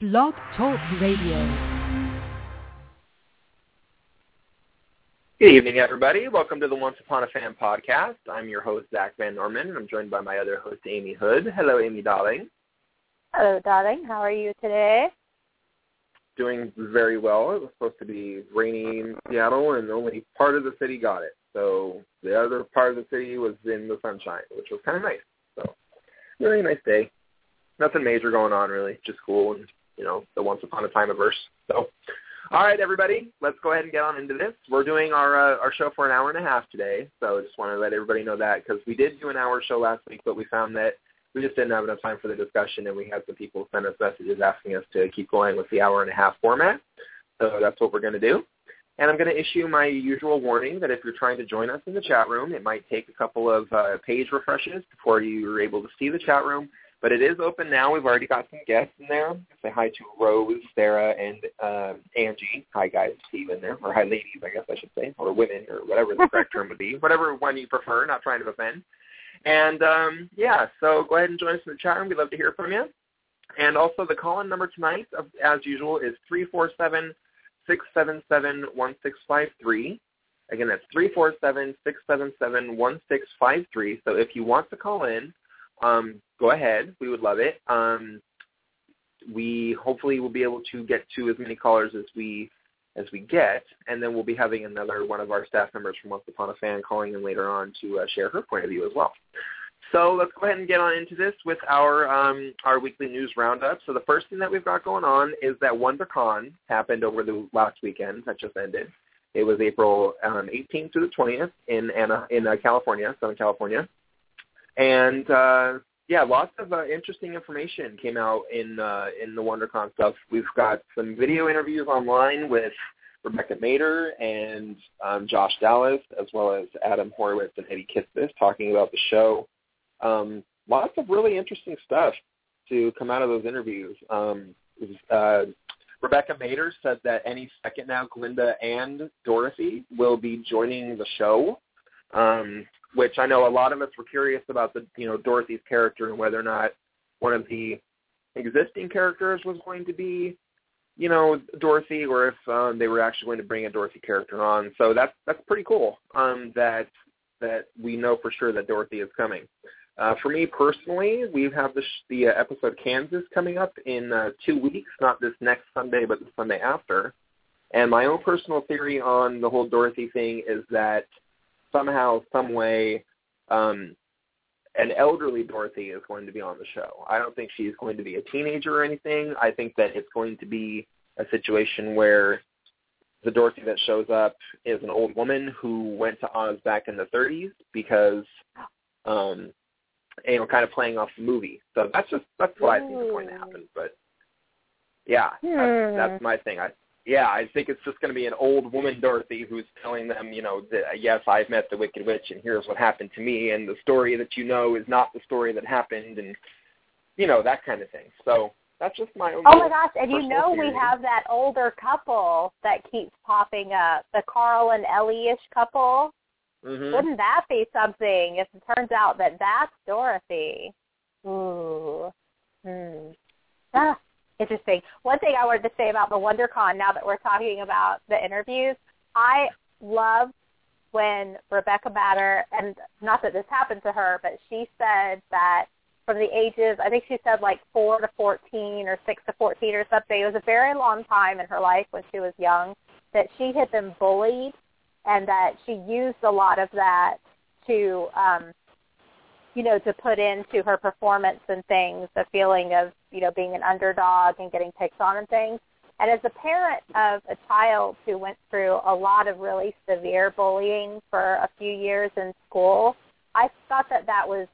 Blog Talk Radio. Good evening, everybody. Welcome to the Once Upon a Fan podcast. I'm your host, Zach Van Norman, and I'm joined by my other host, Amy Hood. Hello, Amy darling. Hello, darling. How are you today? Doing very well. It was supposed to be rainy in Seattle, and only part of the city got it. So the other part of the city was in the sunshine, which was kind of nice. So really nice day. Nothing major going on, really. Just cool and you know the Once Upon a Time verse. So, all right, everybody, let's go ahead and get on into this. We're doing our uh, our show for an hour and a half today, so I just want to let everybody know that because we did do an hour show last week, but we found that we just didn't have enough time for the discussion, and we had some people send us messages asking us to keep going with the hour and a half format. So that's what we're going to do. And I'm going to issue my usual warning that if you're trying to join us in the chat room, it might take a couple of uh, page refreshes before you're able to see the chat room. But it is open now. We've already got some guests in there. Say hi to Rose, Sarah, and uh, Angie. Hi, guys. Steve in there. Or hi, ladies, I guess I should say. Or women, or whatever the correct term would be. Whatever one you prefer, not trying to offend. And, um, yeah, so go ahead and join us in the chat room. We'd love to hear from you. And also the call-in number tonight, as usual, is 347 677 1653. Again, that's 347 677 1653. So if you want to call in, um, go ahead. We would love it. Um, we hopefully will be able to get to as many callers as we as we get, and then we'll be having another one of our staff members from Once Upon a Fan calling in later on to uh, share her point of view as well. So let's go ahead and get on into this with our um, our weekly news roundup. So the first thing that we've got going on is that WonderCon happened over the last weekend that just ended. It was April um, 18th to the 20th in Anaheim uh, California, Southern California, and uh, yeah, lots of uh, interesting information came out in uh, in the WonderCon stuff. We've got some video interviews online with Rebecca Mader and um, Josh Dallas, as well as Adam Horowitz and Eddie Kitsis talking about the show. Um, lots of really interesting stuff to come out of those interviews. Um, uh, Rebecca Mader said that any second now, Glinda and Dorothy will be joining the show. Um, which I know a lot of us were curious about the you know Dorothy's character and whether or not one of the existing characters was going to be you know Dorothy or if um, they were actually going to bring a Dorothy character on. So that's that's pretty cool um, that that we know for sure that Dorothy is coming. Uh, for me personally, we have the, sh- the uh, episode Kansas coming up in uh, two weeks, not this next Sunday, but the Sunday after. And my own personal theory on the whole Dorothy thing is that somehow, some way, um, an elderly Dorothy is going to be on the show. I don't think she's going to be a teenager or anything. I think that it's going to be a situation where the Dorothy that shows up is an old woman who went to Oz back in the 30s because, um, you know, kind of playing off the movie. So that's just that's what I think is going to happen. But yeah, that's, that's my thing. I yeah, I think it's just going to be an old woman Dorothy who's telling them, you know, that, yes, I've met the Wicked Witch, and here's what happened to me, and the story that you know is not the story that happened, and you know that kind of thing. So that's just my own. Oh my gosh! And you know theory. we have that older couple that keeps popping up, the Carl and Ellie-ish couple. Mm-hmm. Wouldn't that be something if it turns out that that's Dorothy? Ooh. Hmm. Ah, interesting. One thing I wanted to say about the WonderCon, now that we're talking about the interviews, I love when Rebecca Mader, and not that this happened to her, but she said that from the ages, I think she said like 4 to 14 or 6 to 14 or something, it was a very long time in her life when she was young, that she had been bullied and that she used a lot of that to um, you know, to put into her performance and things, the feeling of, you know, being an underdog and getting picked on and things. And as a parent of a child who went through a lot of really severe bullying for a few years in school, I thought that that was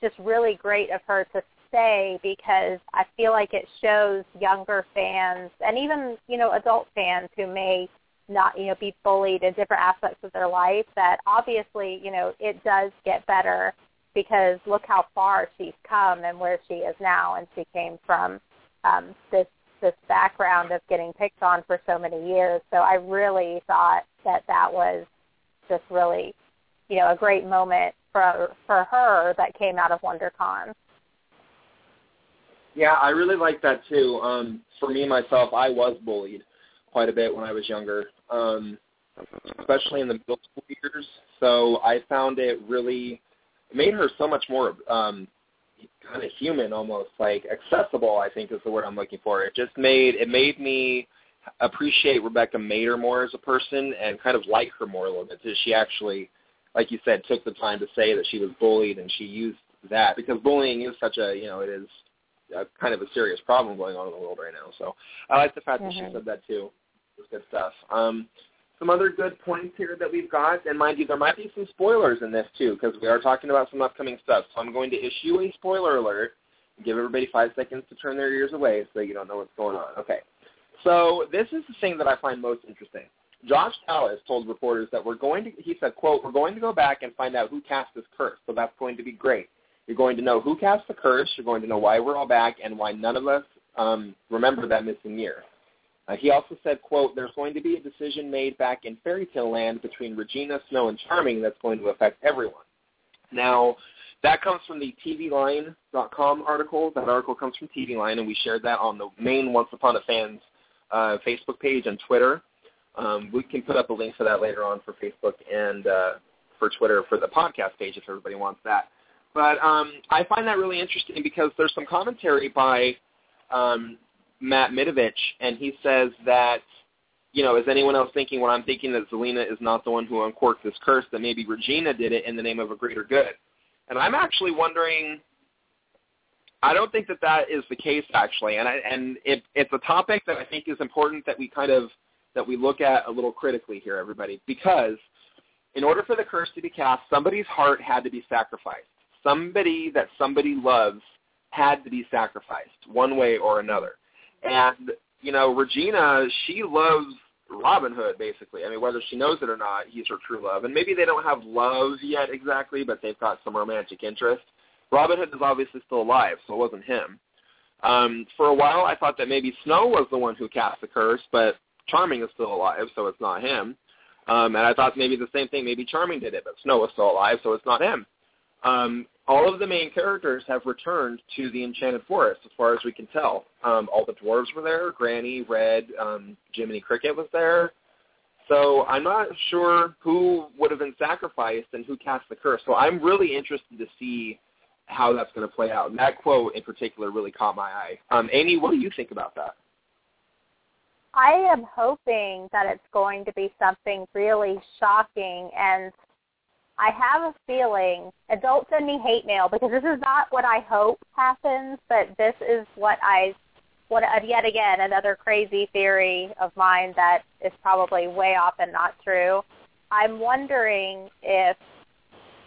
just really great of her to say because I feel like it shows younger fans and even, you know, adult fans who may not, you know, be bullied in different aspects of their life that obviously, you know, it does get better because look how far she's come and where she is now and she came from um this this background of getting picked on for so many years so i really thought that that was just really you know a great moment for for her that came out of wondercon Yeah, I really like that too. Um, for me myself, I was bullied quite a bit when I was younger, um, especially in the middle school years. So I found it really made her so much more um, kind of human, almost like accessible. I think is the word I'm looking for. It just made it made me appreciate Rebecca Mader more as a person and kind of like her more a little bit. She actually, like you said, took the time to say that she was bullied and she used that because bullying is such a you know it is a, kind of a serious problem going on in the world right now. So I like the fact mm-hmm. that she said that too. It's good stuff. Um, some other good points here that we've got, and mind you, there might be some spoilers in this too because we are talking about some upcoming stuff. So I'm going to issue a spoiler alert. Give everybody five seconds to turn their ears away so you don't know what's going on. Okay. So this is the thing that I find most interesting. Josh Dallas told reporters that we're going to, he said, quote, we're going to go back and find out who cast this curse. So that's going to be great. You're going to know who cast the curse. You're going to know why we're all back and why none of us um, remember that missing year. Uh, he also said, quote, there's going to be a decision made back in fairy tale land between Regina, Snow, and Charming that's going to affect everyone. Now, that comes from the TVLine.com article. That article comes from TV Line, and we shared that on the main Once Upon a Fans uh, Facebook page and Twitter. Um, we can put up a link for that later on for Facebook and uh, for Twitter for the podcast page if everybody wants that. But um, I find that really interesting because there's some commentary by um, Matt Mitovich, and he says that, you know, is anyone else thinking what I'm thinking that Zelena is not the one who uncorked this curse, that maybe Regina did it in the name of a greater good? And I'm actually wondering, I don't think that that is the case actually, and I, and it, it's a topic that I think is important that we kind of that we look at a little critically here, everybody, because in order for the curse to be cast, somebody's heart had to be sacrificed somebody that somebody loves had to be sacrificed one way or another. And, you know, Regina, she loves Robin Hood, basically. I mean, whether she knows it or not, he's her true love. And maybe they don't have love yet exactly, but they've got some romantic interest. Robin Hood is obviously still alive, so it wasn't him. Um, for a while, I thought that maybe Snow was the one who cast the curse, but Charming is still alive, so it's not him. Um, and I thought maybe the same thing, maybe Charming did it, but Snow was still alive, so it's not him. Um, all of the main characters have returned to the Enchanted Forest, as far as we can tell. Um, all the dwarves were there. Granny, Red, um, Jiminy Cricket was there. So I'm not sure who would have been sacrificed and who cast the curse. So I'm really interested to see how that's going to play out. And that quote in particular really caught my eye. Um, Amy, what do you think about that? I am hoping that it's going to be something really shocking and I have a feeling, and don't send me hate mail because this is not what I hope happens, but this is what I, what uh, yet again another crazy theory of mine that is probably way off and not true. I'm wondering if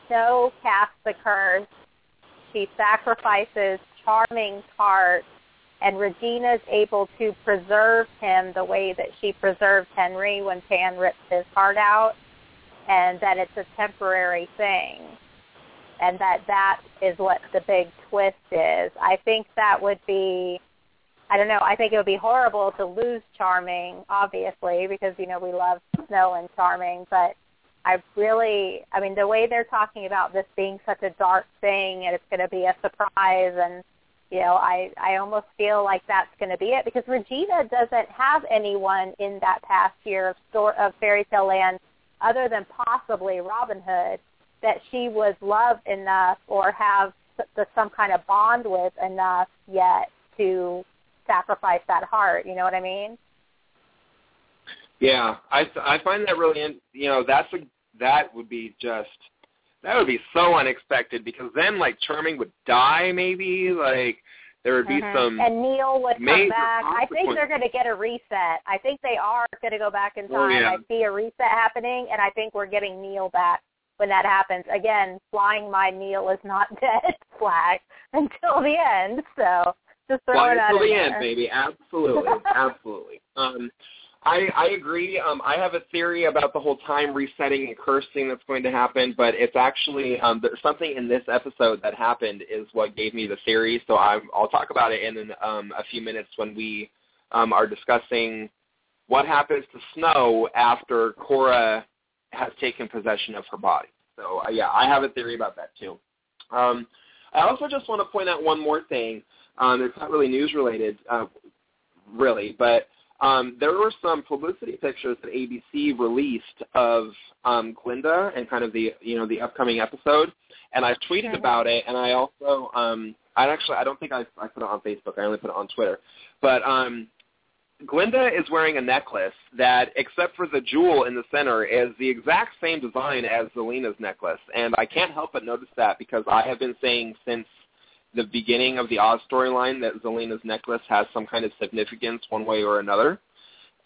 Snow casts the curse, she sacrifices Charming's heart, and Regina's able to preserve him the way that she preserved Henry when Pan ripped his heart out and that it's a temporary thing and that that is what the big twist is. I think that would be I don't know, I think it would be horrible to lose Charming, obviously, because, you know, we love Snow and Charming, but I really I mean the way they're talking about this being such a dark thing and it's gonna be a surprise and you know, I I almost feel like that's going to be it because Regina doesn't have anyone in that past year of store of fairy tale land other than possibly Robin Hood, that she was loved enough or have the, some kind of bond with enough yet to sacrifice that heart. You know what I mean? Yeah, I I find that really, in, you know, that's a that would be just that would be so unexpected because then like Charming would die maybe like there would be mm-hmm. some and Neil would come back. I think they're going to get a reset. I think they are going to go back in oh, time. Oh, yeah. I see a reset happening, and I think we're getting Neil back when that happens. Again, flying my Neil is not dead flag until the end. So just throw Fly it out until the there. end, baby. Absolutely, absolutely. Um, I, I agree. Um, I have a theory about the whole time resetting and cursing that's going to happen, but it's actually um, there's something in this episode that happened is what gave me the theory. So I'm, I'll talk about it in um, a few minutes when we um, are discussing what happens to Snow after Cora has taken possession of her body. So uh, yeah, I have a theory about that too. Um, I also just want to point out one more thing. Um, it's not really news related, uh, really, but um, there were some publicity pictures that ABC released of um, Glinda and kind of the you know the upcoming episode, and I tweeted about it, and I also um, I actually I don't think I I put it on Facebook. I only put it on Twitter, but um, Glinda is wearing a necklace that, except for the jewel in the center, is the exact same design as Zelena's necklace, and I can't help but notice that because I have been saying since the beginning of the Oz storyline that Zelena's necklace has some kind of significance one way or another.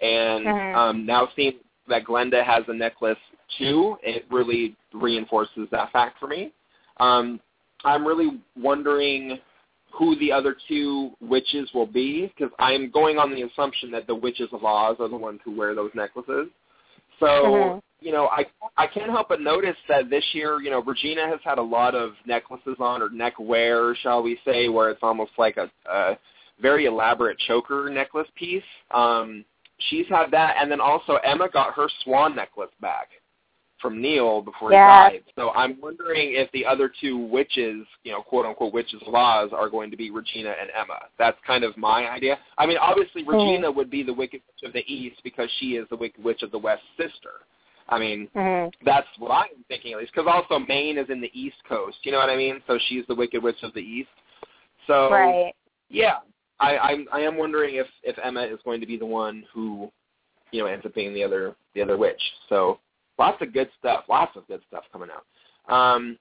And Mhm. um, now seeing that Glinda has a necklace too, it really reinforces that fact for me. Um, I'm really wondering who the other two witches will be because I'm going on the assumption that the witches of Oz are the ones who wear those necklaces. So Mhm. You know, I I can't help but notice that this year, you know, Regina has had a lot of necklaces on or neck wear, shall we say, where it's almost like a, a very elaborate choker necklace piece. Um, she's had that, and then also Emma got her swan necklace back from Neil before Yes. he died. So I'm wondering if the other two witches, you know, quote unquote witches laws are going to be Regina and Emma. That's kind of my idea. I mean, obviously Regina would be the Wicked Witch of the East because she is the Wicked Witch of the West sister. I mean, Mhm. that's what I'm thinking at least, because also Maine is in the East Coast. You know what I mean? So she's the Wicked Witch of the East. So Right. yeah, I I'm, I am wondering if if Emma is going to be the one who, you know, ends up being the other the other witch. So lots of good stuff, lots of good stuff coming out. Um,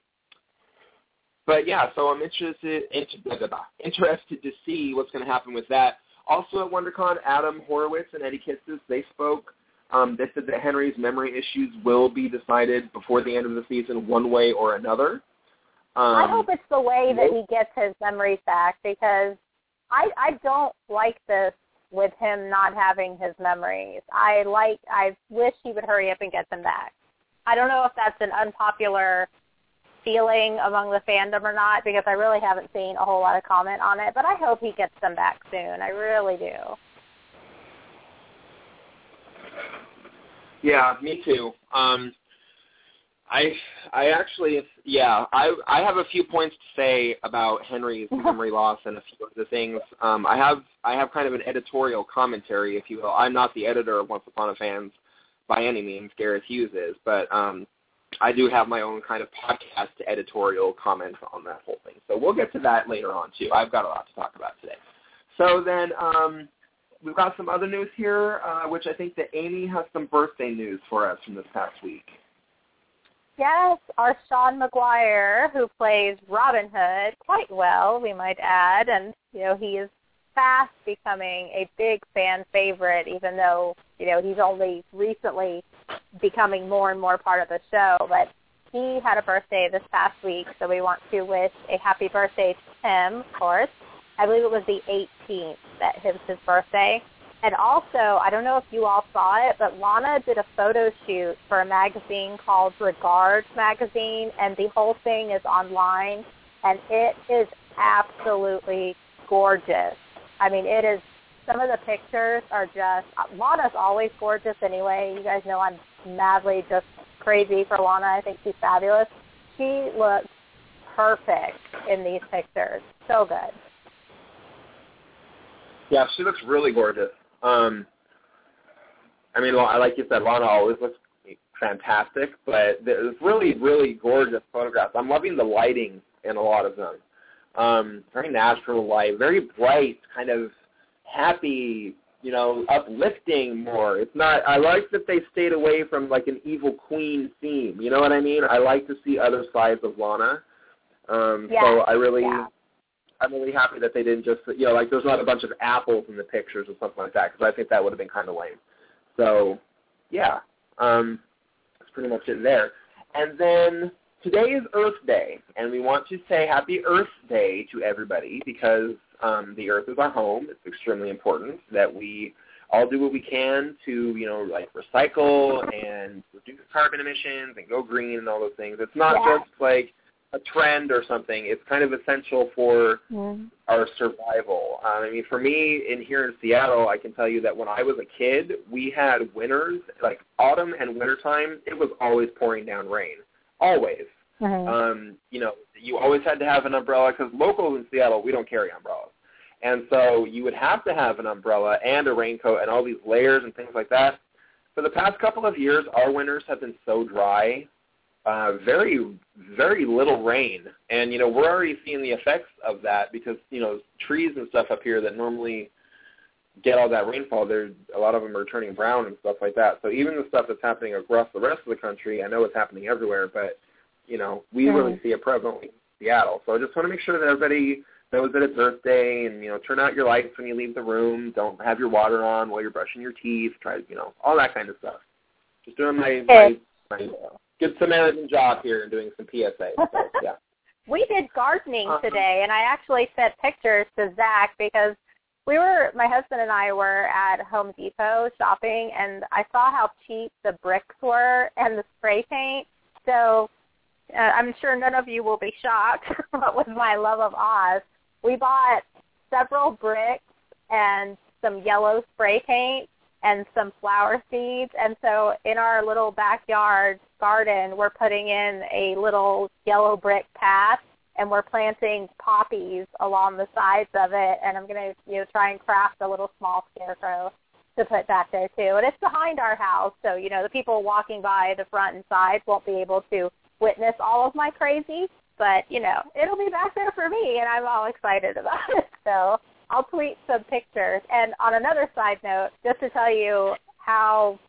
but yeah, so I'm interested interested to see what's going to happen with that. Also at WonderCon, Adam Horowitz and Eddie Kitsis they spoke. Um, they said that Henry's memory issues will be decided before the end of the season, one way or another. Um, I hope it's the way that he gets his memories back because I I don't like this with him not having his memories. I like I wish he would hurry up and get them back. I don't know if that's an unpopular feeling among the fandom or not because I really haven't seen a whole lot of comment on it, but I hope he gets them back soon. I really do. Yeah, me too. Um, I I actually yeah I I have a few points to say about Henry's memory loss and a few of the things. Um, I have I have kind of an editorial commentary, if you will. I'm not the editor of Once Upon a Fans by any means. Gareth Hughes is, but um, I do have my own kind of podcast editorial comment on that whole thing. So we'll get to that later on too. I've got a lot to talk about today. So then. Um, we've got some other news here, uh, which I think that Amy has some birthday news for us from this past week. Yes, our Sean Maguire, who plays Robin Hood quite well, we might add, and you know he is fast becoming a big fan favorite, even though you know he's only recently becoming more and more part of the show. But he had a birthday this past week, so we want to wish a happy birthday to him, of course. I believe it was the 18th that was his birthday. And also, I don't know if you all saw it, but Lana did a photo shoot for a magazine called Regard Magazine, and the whole thing is online, and it is absolutely gorgeous. I mean, it is, some of the pictures are just, Lana's always gorgeous anyway. You guys know I'm madly just crazy for Lana. I think she's fabulous. She looks perfect in these pictures. So good. Yeah, she looks really gorgeous. Um, I mean, like you said, Lana always looks fantastic, but there's really, really gorgeous photographs. I'm loving the lighting in a lot of them. Um, very natural light, very bright, kind of happy, you know, uplifting more. It's not. I like that they stayed away from like an evil queen theme. You know what I mean? I like to see other sides of Lana. Um, Yeah, so I really. yeah. I'm really happy that they didn't just, you know, like there's not a bunch of apples in the pictures or something like that because I think that would have been kind of lame. So, yeah, um, that's pretty much it there. And then today is Earth Day, and we want to say Happy Earth Day to everybody because um, the Earth is our home. It's extremely important that we all do what we can to, you know, like recycle and reduce carbon emissions and go green and all those things. It's not Yeah. just like a trend or something. It's kind of essential for our survival. Um, I mean, for me, in here in Seattle, I can tell you that when I was a kid, we had winters, like autumn and wintertime, it was always pouring down rain. Always. Mhm. Um, you know, you always had to have an umbrella because locals in Seattle, we don't carry umbrellas. And so you would have to have an umbrella and a raincoat and all these layers and things like that. For the past couple of years, our winters have been so dry, uh, very, very little rain. And, you know, we're already seeing the effects of that because, you know, trees and stuff up here that normally get all that rainfall, there a lot of them are turning brown and stuff like that. So even the stuff that's happening across the rest of the country, I know it's happening everywhere, but you know we mm really see it prevalently in Seattle. So I just want to make sure that everybody knows that it's Earth Day, and you know turn out your lights when you leave the room. Don't have your water on while you're brushing your teeth. Try you know all that kind of stuff. Just doing my my, my good Samaritan job here and doing some PSA. So, yeah. we did gardening uh-huh. today, and I actually sent pictures to Zach because we were my husband and I were at Home Depot shopping and I saw how cheap the bricks were and the spray paint. So uh, I'm sure none of you will be shocked but with my love of Oz. We bought several bricks and some yellow spray paint and some flower seeds. And so in our little backyard garden, we're putting in a little yellow brick path and we're planting poppies along the sides of it and I'm gonna you know try and craft a little small scarecrow to put back there too. And it's behind our house, so you know the people walking by the front and sides won't be able to witness all of my crazy, but you know it'll be back there for me, and I'm all excited about it. So I'll tweet some pictures. And on another side note, just to tell you how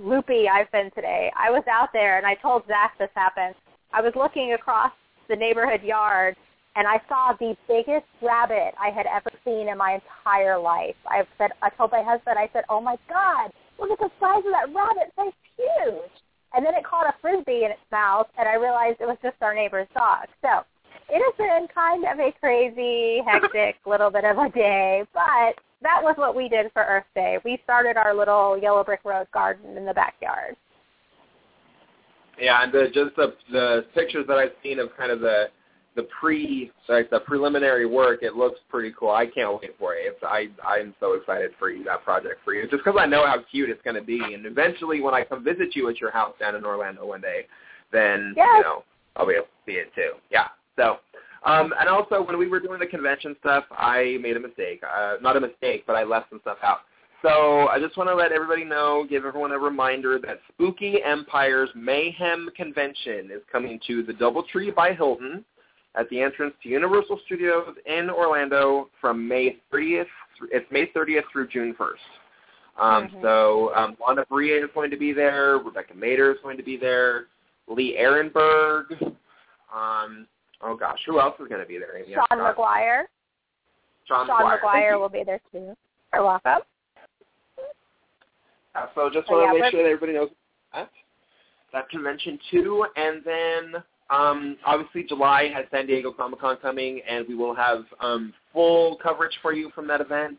loopy I've been today, I was out there and I told Zach this happened. I was looking across the neighborhood yard and I saw the biggest rabbit I had ever seen in my entire life. I said, I told my husband, I said, "Oh my God, look at the size of that rabbit! It's huge!" And then it caught a frisbee in its mouth, and I realized it was just our neighbor's dog. So it has been kind of a crazy, hectic little bit of a day, but that was what we did for Earth Day. We started our little Yellow Brick Road garden in the backyard. Yeah, and the, just the the pictures that I've seen of kind of the the pre sorry the preliminary work, it looks pretty cool. I can't wait for it. It's, I I'm so excited for you that project for you, just because I know how cute it's going to be. And eventually, when I come visit you at your house down in Orlando one day, then yes. you know I'll be able to see it too. Yeah. So. Um, and also, when we were doing the convention stuff, I made a mistake. Uh, not a mistake, but I left some stuff out. So I just want to let everybody know, give everyone a reminder that Spooky Empire's Mayhem Convention is coming to the DoubleTree by Hilton at the entrance to Universal Studios in Orlando from May 30th. It's May 30th through June 1st. Um, mm-hmm. So um, Wanda Bria is going to be there. Rebecca Mader is going to be there. Lee Arenberg. Um, oh gosh, who else is going to be there? Amy? Sean Maguire. Sean, Sean Maguire, Maguire will be there too. You're welcome. Uh, so just want to yeah, make sure that everybody knows that. That convention too, and then um, obviously July has San Diego Comic Con coming, and we will have um, full coverage for you from that event.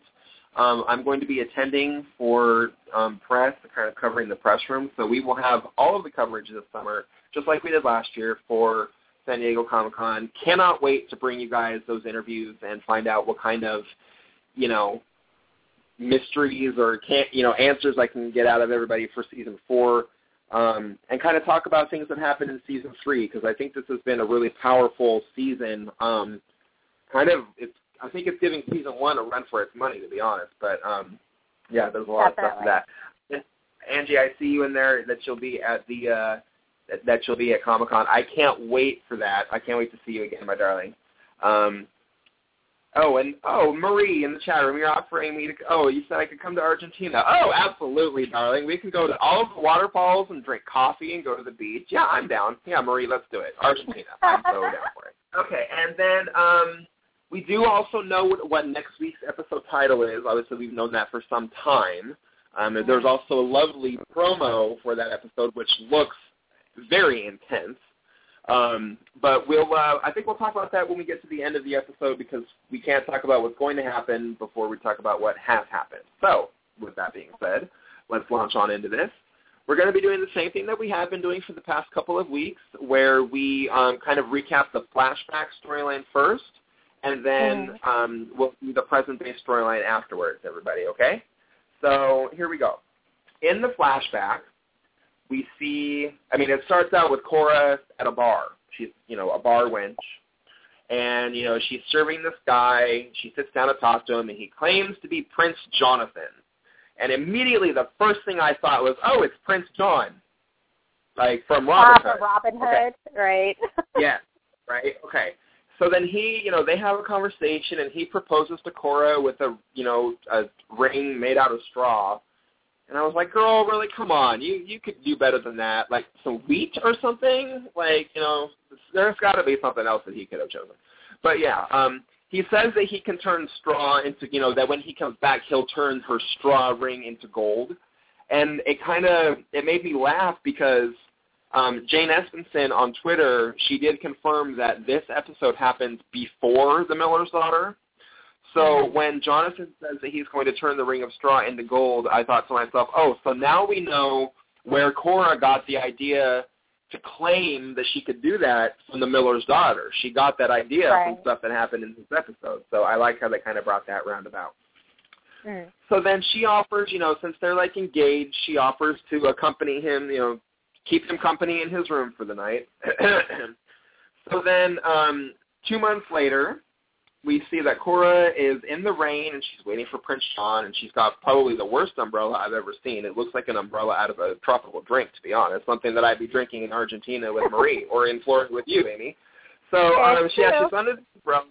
Um, I'm going to be attending for um, press, kind of covering the press room, so we will have all of the coverage this summer, just like we did last year for San Diego Comic Con. Cannot wait to bring you guys those interviews and find out what kind of, you know, mysteries or can't you know answers I can get out of everybody for season four, um, and kind of talk about things that happened in season three because I think this has been a really powerful season. Um, kind of, it's I think it's giving season one a run for its money to be honest. But um, yeah, there's a lot Definitely. of stuff for that. Angie, I see you in there. That you'll be at the uh, that, that you'll be at Comic Con. I can't wait for that. I can't wait to see you again, my darling. Um, Oh, and oh, Marie in the chat room, you're offering me to. Oh, you said I could come to Argentina. Oh, absolutely, darling. We can go to all of the waterfalls and drink coffee and go to the beach. Yeah, I'm down. Yeah, Marie, let's do it. Argentina. I'm so down for it. Okay, and then um, we do also know what, what next week's episode title is. Obviously, we've known that for some time. Um, there's also a lovely promo for that episode, which looks very intense. Um, but we'll, uh, I think we'll talk about that when we get to the end of the episode because we can't talk about what's going to happen before we talk about what has happened. So, with that being said, let's launch on into this. We're going to be doing the same thing that we have been doing for the past couple of weeks, where we um, kind of recap the flashback storyline first, and then mm. um, we'll do the present-day storyline afterwards, everybody, okay? So here we go. In the flashback, we see, I mean, it starts out with Cora at a bar. She's, you know, a bar wench. and you know she's serving this guy. She sits down to talk to him, and he claims to be Prince Jonathan. And immediately, the first thing I thought was, "Oh, it's Prince John." like from Robin Hood. From Robin Hood, okay. right? yeah, right. Okay. So then he, you know, they have a conversation, and he proposes to Cora with a, you know, a ring made out of straw. And I was like, girl, really, come on, you you could do better than that. Like some wheat or something. Like, you know, there's got to be something else that he could have chosen. But yeah, um, he says that he can turn straw into, you know, that when he comes back, he'll turn her straw ring into gold. And it kind of it made me laugh because um, Jane Espenson on Twitter, she did confirm that this episode happens before The Miller's Daughter. So when Jonathan says that he's going to turn the Ring of Straw into gold, I thought to myself, oh, so now we know where Cora got the idea to claim that she could do that from The Miller's Daughter. She got that idea right. from stuff that happened in this episode. So I like how they kind of brought that roundabout. Mm. So then she offers, you know, since they're like engaged, she offers to accompany him, you know, keep him company in his room for the night. so then um, two months later, we see that Cora is in the rain and she's waiting for Prince John, and she's got probably the worst umbrella I've ever seen. It looks like an umbrella out of a tropical drink, to be honest, something that I'd be drinking in Argentina with Marie or in Florida with you, Amy. So um, she has she's under umbrella,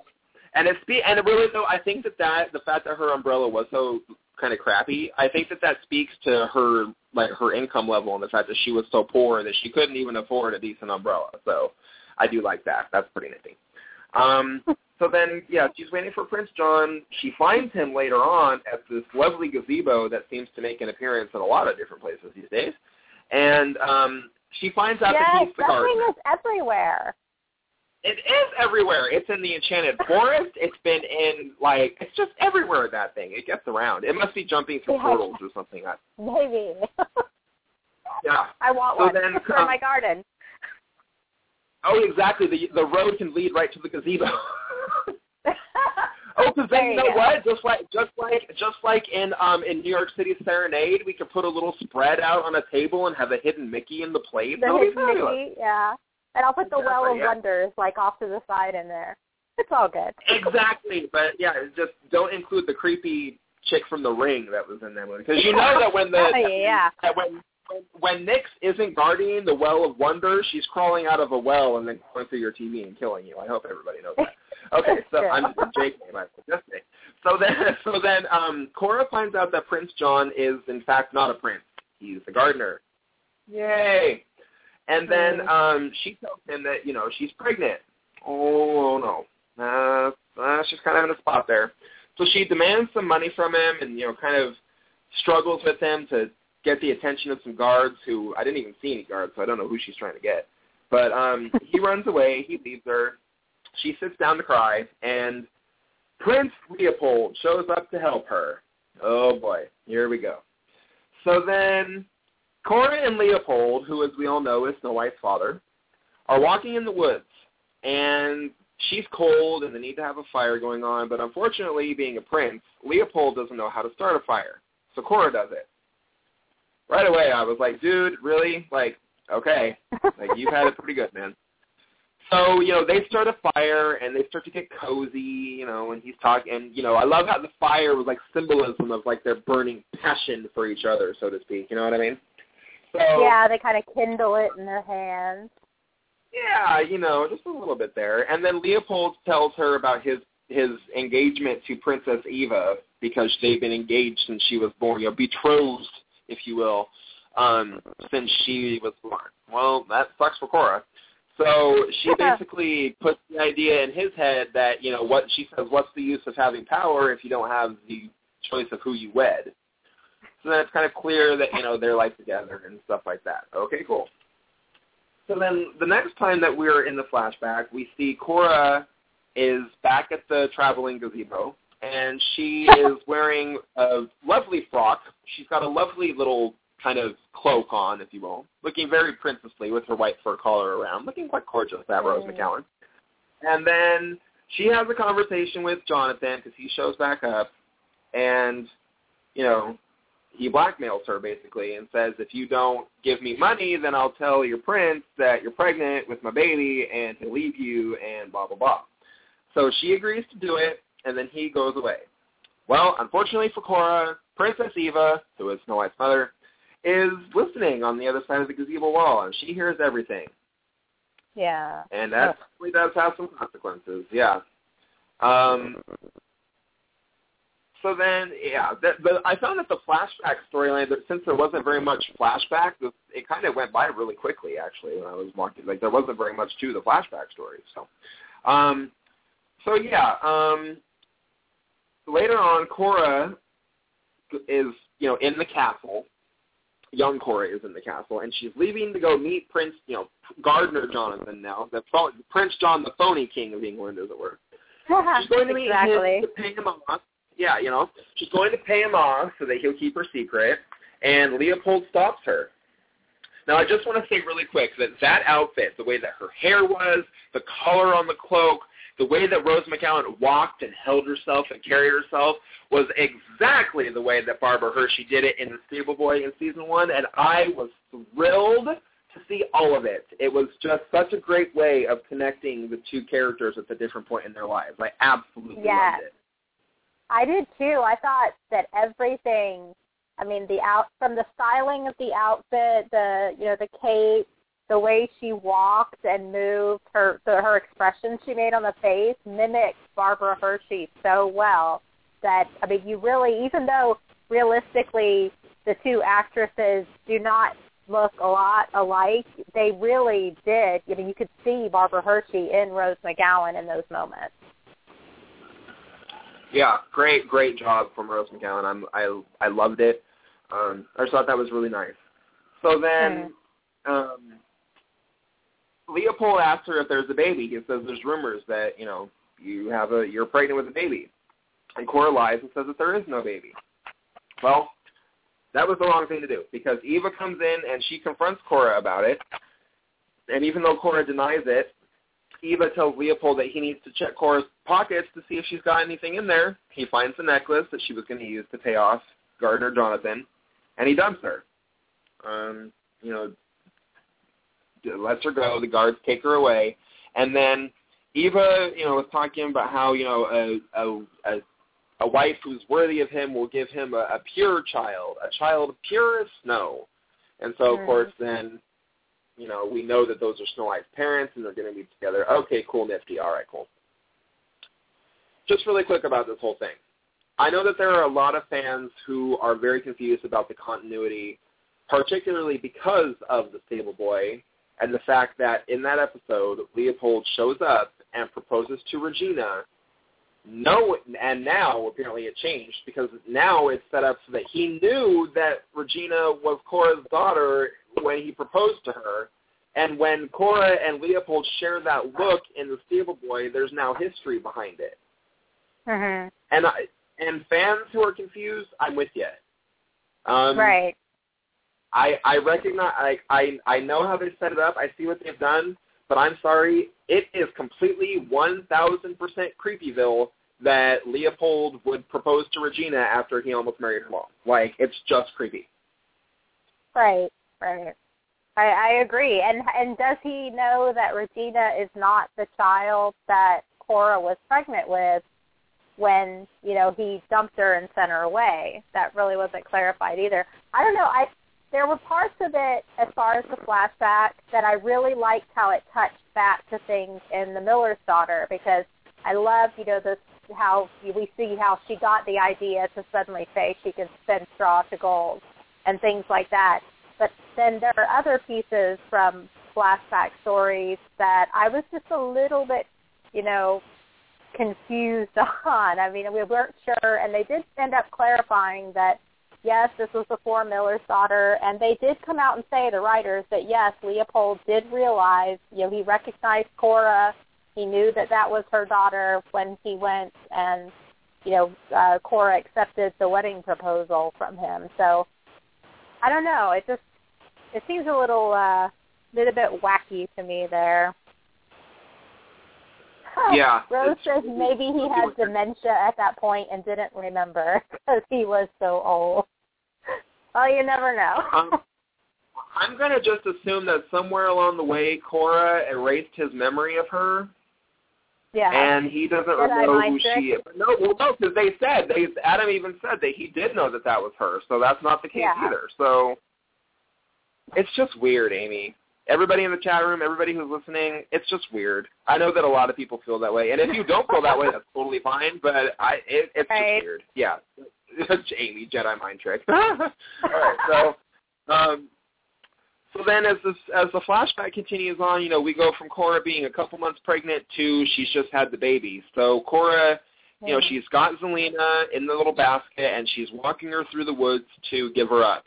and it's be and it really though I think that that the fact that her umbrella was so kind of crappy. I think that that speaks to her like her income level and the fact that she was so poor that she couldn't even afford a decent umbrella. So I do like that. That's pretty nifty. Um, so then, yeah, she's waiting for Prince John. She finds him later on at this lovely gazebo that seems to make an appearance in a lot of different places these days. And um, she finds out yes, that he's the that gardener. thing is everywhere. It is everywhere. It's in the Enchanted Forest. It's been in like it's just everywhere. That thing. It gets around. It must be jumping through Yeah. portals or something. Maybe. yeah. I want So one then, for um, my garden. Oh, exactly. The the road can lead right to the gazebo. oh, because then you know what? Just like just like just like in um in New York City Serenade, we could put a little spread out on a table and have a hidden Mickey in the plate. the That'll hidden. Mickey, yeah. And I'll put the Exactly, Well of yeah. Wonders like off to the side in there. It's all good. Exactly, but yeah, just don't include the creepy chick from The Ring that was in that movie because you know that when the Oh, yeah. that when when, Nyx isn't guarding the Well of Wonder, she's crawling out of a well and then going through your TV and killing you. I hope everybody knows that. Okay, so. I'm Jake name I just saying. So then so then um Cora finds out that Prince John is in fact not a prince. He's a gardener. Yay. And then um she tells him that, you know, she's pregnant. Oh no. Uh, uh she's kind of in a spot there. So she demands some money from him and, you know, kind of struggles with him to get the attention of some guards who I didn't even see any guards, so I don't know who she's trying to get. But um he runs away, he leaves her. She sits down to cry and Prince Leopold shows up to help her. Oh boy, here we go. So then Cora and Leopold, who as we all know is Snow White's father, are walking in the woods and she's cold and they need to have a fire going on, but unfortunately being a prince, Leopold doesn't know how to start a fire. So Cora does it. Right away I was like, dude, really? Like, okay. Like you've had it pretty good, man. So, you know, they start a fire and they start to get cozy, you know, and he's talking and you know, I love how the fire was like symbolism of like their burning passion for each other, so to speak. You know what I mean? So yeah, they kind of kindle it in their hands. yeah, you know, just a little bit there. And then Leopold tells her about his his engagement to Princess Eva because they've been engaged since she was born, you know, betrothed, if you will, um, since she was born. Well, that sucks for Cora. So she basically puts the idea in his head that, you know, what she says, what's the use of having power if you don't have the choice of who you wed? So then it's kind of clear that, you know, they're like together and stuff like that. Okay, cool. So then the next time that we're in the flashback, we see Cora is back at the traveling gazebo, and she is wearing a lovely frock. She's got a lovely little kind of cloak on, if you will, looking very princessly with her white fur collar around, looking quite gorgeous, that Rose Mm. McGowan. And then she has a conversation with Jonathan because he shows back up, and, you know, he blackmails her basically and says, if you don't give me money, then I'll tell your prince that you're pregnant with my baby and he'll leave you and blah, blah, blah. So she agrees to do it, and then he goes away. Well, unfortunately for Cora, Princess Eva, who is Snow White's mother, is listening on the other side of the gazebo wall, and she hears everything. Yeah. And that really does have some consequences, yeah. Um, so then, yeah, that, but I found that the flashback storyline, that since there wasn't very much flashback, it kind of went by really quickly, actually, when I was watching. Like, there wasn't very much to the flashback story. So, um, so yeah, um, later on, Cora is, you know, in the castle. Young Cora is in the castle, and she's leaving to go meet Prince, you know, Gardner Jonathan now, the Prince John, the phony king of England, as it were. She's going to meet exactly. him to pay him off. Yeah, you know, she's going to pay him off so that he'll keep her secret, and Leopold stops her. Now, I just want to say really quick that that outfit, the way that her hair was, the color on the cloak, the way that Rose McGowan walked and held herself and carried herself was exactly the way that Barbara Hershey did it in The Stable Boy in season one, and I was thrilled to see all of it. It was just such a great way of connecting the two characters at a different point in their lives. I absolutely yeah. loved it. I did too. I thought that everything I mean the out from the styling of the outfit, the you know, the cape, the way she walked and moved, her the, her expressions she made on the face mimicked Barbara Hershey so well that I mean you really even though realistically the two actresses do not look a lot alike, they really did. I mean you could see Barbara Hershey in Rose McGowan in those moments. Yeah, great, great job from Rose McGowan. I'm, I I loved it. Um, I just thought that was really nice. So then, mm. um, Leopold asks her if there's a baby. He says there's rumors that you know you have a you're pregnant with a baby, and Cora lies and says that there is no baby. Well, that was the wrong thing to do because Eva comes in and she confronts Cora about it, and even though Cora denies it, Eva tells Leopold that he needs to check Cora's pockets to see if she's got anything in there. He finds the necklace that she was going to use to pay off Gardner Jonathan, and he dumps her. Um, you know, lets her go. The guards take her away, and then Eva, you know, was talking about how you know a a a, a wife who's worthy of him will give him a, a pure child, a child pure as snow, and so of mm-hmm. course then, you know, we know that those are Snow White's parents, and they're going to be together. Okay, cool, nifty. All right, cool. Just really quick about this whole thing. I know that there are a lot of fans who are very confused about the continuity, particularly because of the Stable Boy and the fact that in that episode, Leopold shows up and proposes to Regina. No, and now apparently it changed because now it's set up so that he knew that Regina was Cora's daughter when he proposed to her. And when Cora and Leopold share that look in the Stable Boy, there's now history behind it. Mm-hmm. And I, and fans who are confused, I'm with you. Um, right. I I recognize I I I know how they set it up. I see what they've done, but I'm sorry, it is completely one thousand percent creepyville that Leopold would propose to Regina after he almost married her mom. Like it's just creepy. Right, right. I, I agree. And and does he know that Regina is not the child that Cora was pregnant with when you know he dumped her and sent her away? That really wasn't clarified either. I don't know. I there were parts of it as far as the flashback that I really liked how it touched back to things in the Miller's daughter because I love, you know, this how we see how she got the idea to suddenly say she can spin straw to gold and things like that. But then there are other pieces from flashback stories that I was just a little bit, you know, confused on. I mean, we weren't sure, and they did end up clarifying that yes, this was before Miller's daughter, and they did come out and say, the writers, that yes, Leopold did realize, you know, he recognized Cora. He knew that that was her daughter when he went and, you know, uh, Cora accepted the wedding proposal from him. So I don't know. It just it seems a little uh, little bit wacky to me there. Yeah. Rose says maybe he had dementia at that point and didn't remember because he was so old. Well, you never know. um, I'm going to just assume that somewhere along the way, Cora erased his memory of her. Yeah. And he doesn't Jedi know who she is. But no, well, no, because they said they Adam even said that he did know that that was her. So that's not the case Yeah. either. So it's just weird, Amy. Everybody in the chat room, everybody who's listening, it's just weird. I know that a lot of people feel that way, and if you don't feel that way, that's totally fine. But I, it, it's Right. just weird. Yeah, Jamie Jedi mind trick. All right, so, um, so then as this as the flashback continues on, you know, we go from Cora being a couple months pregnant to she's just had the baby. So Cora, you know, she's got Zelena in the little basket, and she's walking her through the woods to give her up.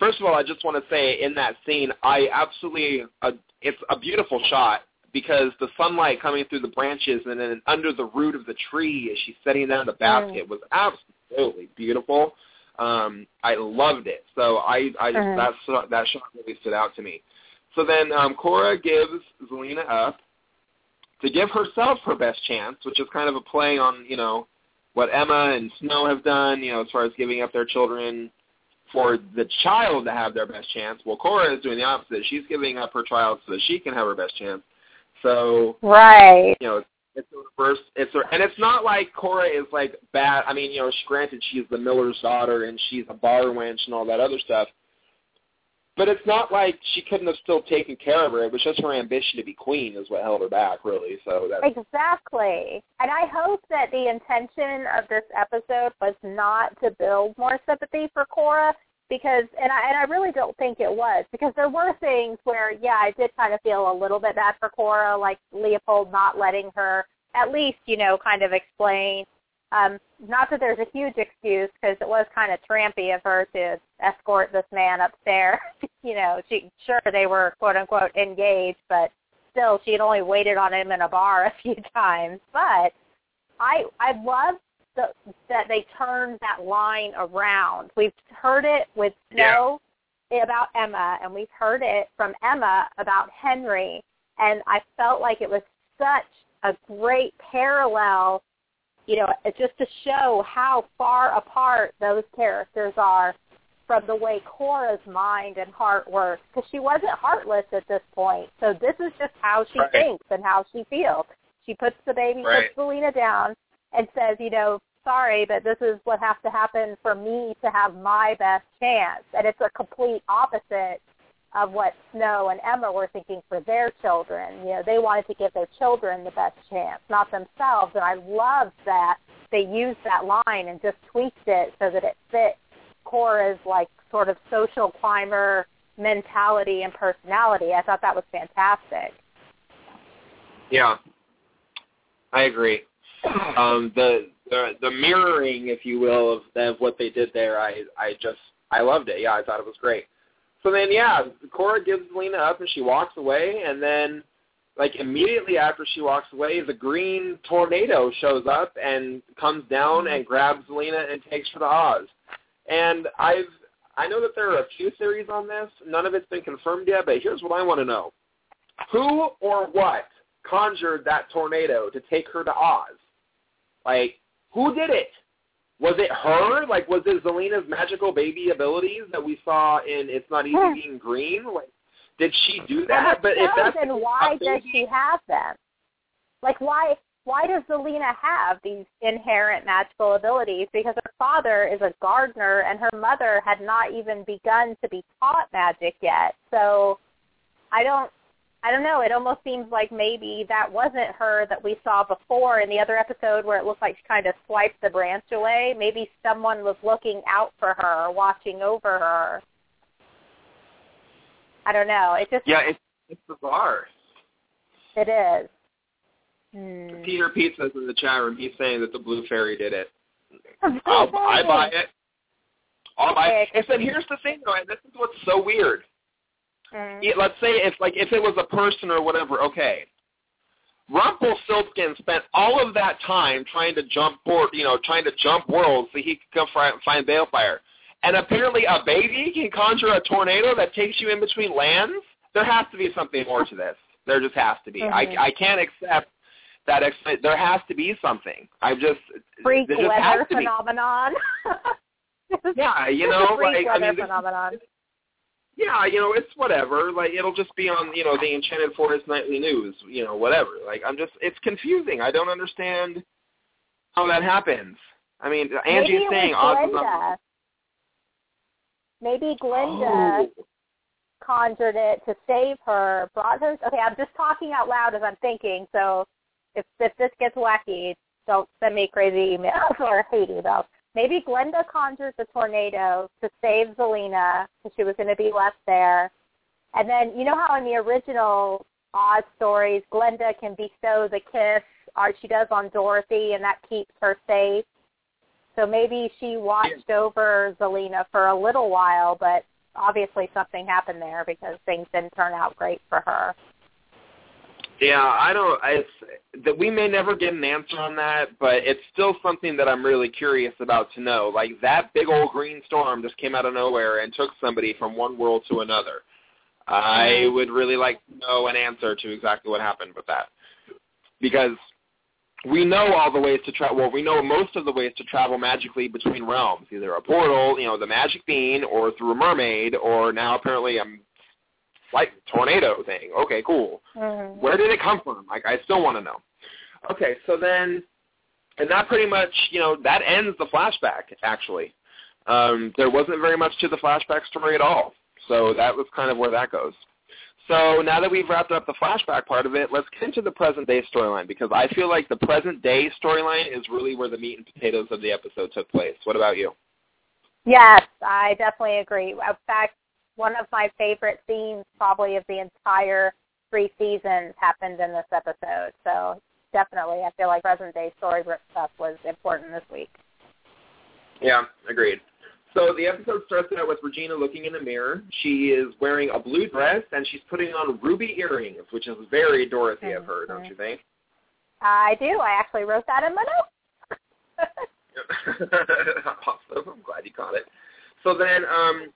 First of all, I just want to say in that scene, I absolutely, uh, it's a beautiful shot because the sunlight coming through the branches and then under the root of the tree as she's setting down the basket was absolutely beautiful. Um, I loved it. So I, I just Mhm. that shot- that shot really stood out to me. So then um, Cora gives Zelena up to give herself her best chance, which is kind of a play on you know what Emma and Snow have done, you know, as far as giving up their children for the child to have their best chance. Well, Cora is doing the opposite. She's giving up her child so that she can have her best chance. So Right. you know, it's a reverse. It's a, and it's not like Cora is like bad. I mean, you know, she, granted she's the miller's daughter and she's a bar wench and all that other stuff. But it's not like she couldn't have still taken care of her. It was just her ambition to be queen is what held her back, really. So that's Exactly. And I hope that the intention of this episode was not to build more sympathy for Cora because and I and I really don't think it was because there were things where yeah, I did kind of feel a little bit bad for Cora like Leopold not letting her at least, you know, kind of explain um not that there's a huge excuse because it was kind of trampy of her to escort this man upstairs. you know, she sure they were quote unquote engaged, but still she had only waited on him in a bar a few times. But I I love the, that they turned that line around. We've heard it with Snow about Emma, and we've heard it from Emma about Henry, and I felt like it was such a great parallel, you know, just to show how far apart those characters are from the way Cora's mind and heart works, because she wasn't heartless at this point. So this is just how she Right. thinks and how she feels. She puts the baby, Right. puts Zelena down, and says, you know, sorry, but this is what has to happen for me to have my best chance. And it's a complete opposite of what Snow and Emma were thinking for their children. You know, they wanted to give their children the best chance, not themselves. And I love that they used that line and just tweaked it so that it fit Cora's like sort of social climber mentality and personality. I thought that was fantastic. yeah, I agree. um, the, the the mirroring, if you will, of, of what they did there, I I just I loved it. Yeah, I thought it was great. So then, yeah, Cora gives Lena up and she walks away, and then like immediately after she walks away, the green tornado shows up and comes down mm-hmm. and grabs Lena and takes her to Oz. And I've I know that there are a few theories on this. None of it's been confirmed yet, but here's what I want to know: Who or what conjured that tornado to take her to Oz? Like, who did it? Was it her? Like, was it Zelena's magical baby abilities that we saw in It's Not Easy Hmm. Being Green? Like, did she do Well, that? But if that's then why does she have them? Like why why does Zelena have these inherent magical abilities? Because her father is a gardener and her mother had not even begun to be taught magic yet. So I don't I don't know. It almost seems like maybe that wasn't her that we saw before in the other episode where it looked like she kind of swiped the branch away. Maybe someone was looking out for her, or watching over her. I don't know. It just Yeah, it's, it's bizarre. it is. Hmm. Peter Pete says in the chat room, he's saying that the Blue Fairy did it. I'll, I buy it. I'll buy it. And then here's the thing, though, and this is what's so weird. Mm. Yeah, let's say if like if it was a person or whatever, okay. Rumpelstiltskin spent all of that time trying to jump board, you know, trying to jump worlds so he could come fi- find Baelfire. And apparently a baby can conjure a tornado that takes you in between lands? There has to be something more to this. There just has to be. Mhm. I I can't accept that ex- there has to be something. I just Freak there just weather has to be. phenomenon. Yeah, you know, Freak like I mean, this, phenomenon. Yeah, you know, it's whatever. Like it'll just be on, you know, the Enchanted Forest Nightly News, you know, whatever. Like I'm just, it's confusing. I don't understand how that happens. I mean, Angie's Maybe it saying was Oz is Glinda. not. Maybe Glinda Oh. conjured it to save her, brought her. Okay, I'm just talking out loud as I'm thinking. So if if this gets wacky, don't send me crazy emails or hate emails. Maybe Glinda conjured the tornado to save Zelena because she was going to be left there. And then you know how in the original Oz stories, Glinda can bestow the kiss, or she does on Dorothy, and that keeps her safe. So maybe she watched over Zelena for a little while, but obviously something happened there because things didn't turn out great for her. Yeah, I don't. It's, that we may never get an answer on that, but it's still something that I'm really curious about to know. Like that big old green storm just came out of nowhere and took somebody from one world to another. I would really like to know an answer to exactly what happened with that, because we know all the ways to travel. Well, we know most of the ways to travel magically between realms, either a portal, you know, the magic bean, or through a mermaid, or now apparently a like tornado thing. Okay, cool. Mm-hmm. Where did it come from? Like, I still want to know. Okay, so then, and that pretty much, you know, that ends the flashback, actually. Um, there wasn't very much to the flashback story at all. So that was kind of where that goes. So now that we've wrapped up the flashback part of it, let's get into the present day storyline because I feel like the present day storyline is really where the meat and potatoes of the episode took place. What about you? Yes, I definitely agree. In fact, one of my favorite scenes probably of the entire three seasons happened in this episode. So definitely, I feel like present day story stuff was important this week. Yeah, agreed. So the episode starts out with Regina looking in the mirror. She is wearing a blue dress and she's putting on ruby earrings, which is very Dorothy of her, don't you think? I do. I actually wrote that in my notes. awesome. I'm glad you caught it. So then, um,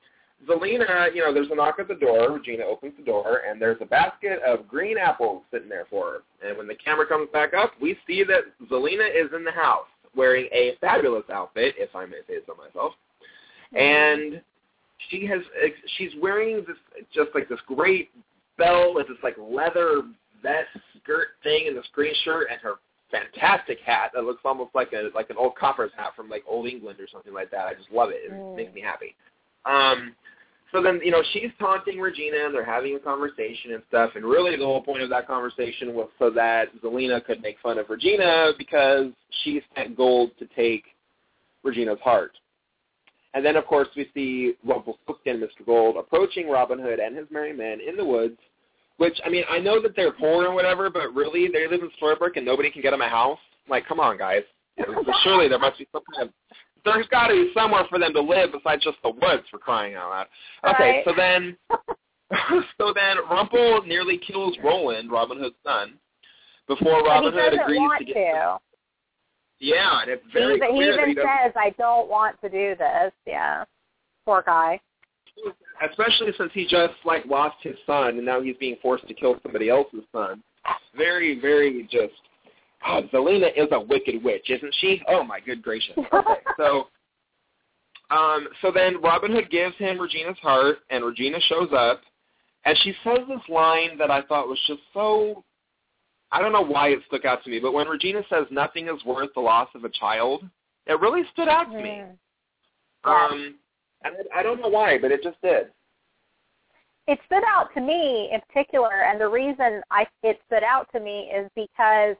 Zelena, you know, there's a knock at the door. Regina opens the door, and there's a basket of green apples sitting there for her. And when the camera comes back up, we see that Zelena is in the house wearing a fabulous outfit, if I may say so myself. And she has, she's wearing this, just like this great belt with this like leather vest skirt thing and this green shirt and her fantastic hat that looks almost like a like an old copper's hat from like old England or something like that. I just love it. It Mm. makes me happy. Um, so then you know she's taunting Regina and they're having a conversation and stuff. And really the whole point of that conversation was so that Zelena could make fun of Regina because she spent gold to take Regina's heart. And then, of course, we see Rumpelstiltskin, Mr. Gold, approaching Robin Hood and his merry men in the woods. Which, I mean, I know that they're poor and whatever, but really, they live in Storybrooke and nobody can get them a house. Like, come on, guys. Surely there must be some kind of there's got to be somewhere for them to live besides just the woods for crying out loud. Okay, Right. so then, so then Rumple nearly kills Roland, Robin Hood's son, before he Robin Hood agrees to get. to. Yeah, and it's He, very even- he clear that even he says, "I don't want to do this." Yeah, poor guy. especially since he just like lost his son and now he's being forced to kill somebody else's son. Very, very just. Oh, Zelena is a wicked witch, isn't she? Oh my good gracious. Okay, so, um, so then Robin Hood gives him Regina's heart, and Regina shows up, and she says this line that I thought was just so. I don't know why it stuck out to me, but when Regina says nothing is worth the loss of a child, it really stood out to me. Mm. Um, and I I don't know why, but it just did. it stood out to me in particular, and the reason I it stood out to me is because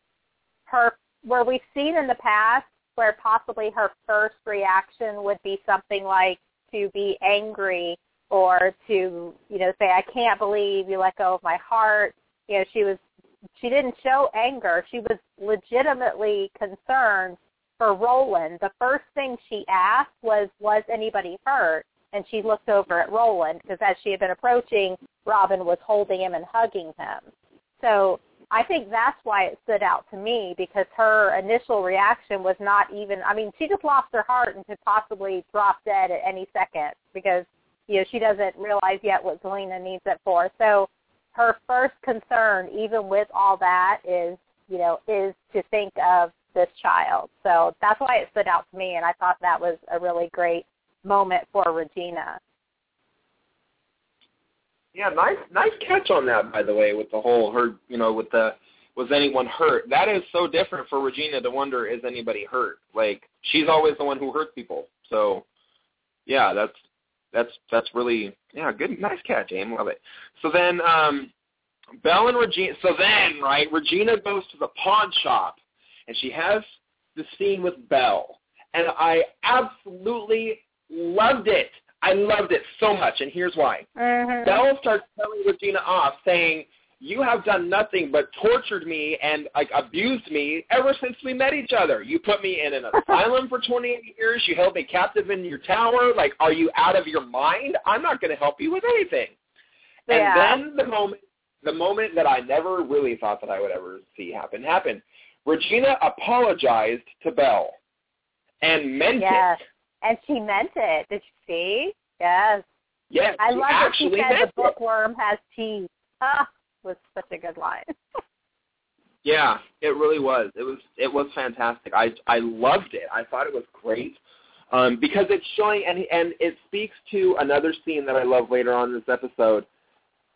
her where we've seen in the past where possibly her first reaction would be something like to be angry or to you know say I can't believe you let go of my heart. You know she was she didn't show anger. She was legitimately concerned for Roland. The first thing she asked was was anybody hurt? and she looked over at Roland because as she had been approaching, Robin was holding him and hugging him. So I think that's why it stood out to me because her initial reaction was not even, I mean, she just lost her heart and could possibly drop dead at any second because, you know, she doesn't realize yet what Zelena needs it for. So her first concern, even with all that, is, you know, is to think of this child. So that's why it stood out to me and I thought that was a really great moment for Regina. Yeah, nice nice catch on that by the way with the whole her you know with the was anyone hurt? That is so different for Regina to wonder is anybody hurt? Like she's always the one who hurts people. So yeah, that's that's that's really yeah, good nice catch, Aim. Love it. So then um Belle and Regina so then, right, Regina goes to the pawn shop and she has the scene with Belle. And I absolutely loved it. I loved it so much, and here's why. Mm-hmm. Belle starts telling Regina off, saying, "You have done nothing but tortured me and like abused me ever since we met each other. You put me in an asylum for 28 years. You held me captive in your tower. Like, are you out of your mind? I'm not going to help you with anything." Yeah. And then the moment, the moment that I never really thought that I would ever see happen happened. Regina apologized to Belle and meant Yes. it. And she meant it. Did you see? Yes. Yes, I love that she said the it. bookworm has teeth. Ah, was such a good line. Yeah, it really was. It was it was fantastic. I I loved it. I thought it was great. Um, because it's showing and and it speaks to another scene that I love later on in this episode.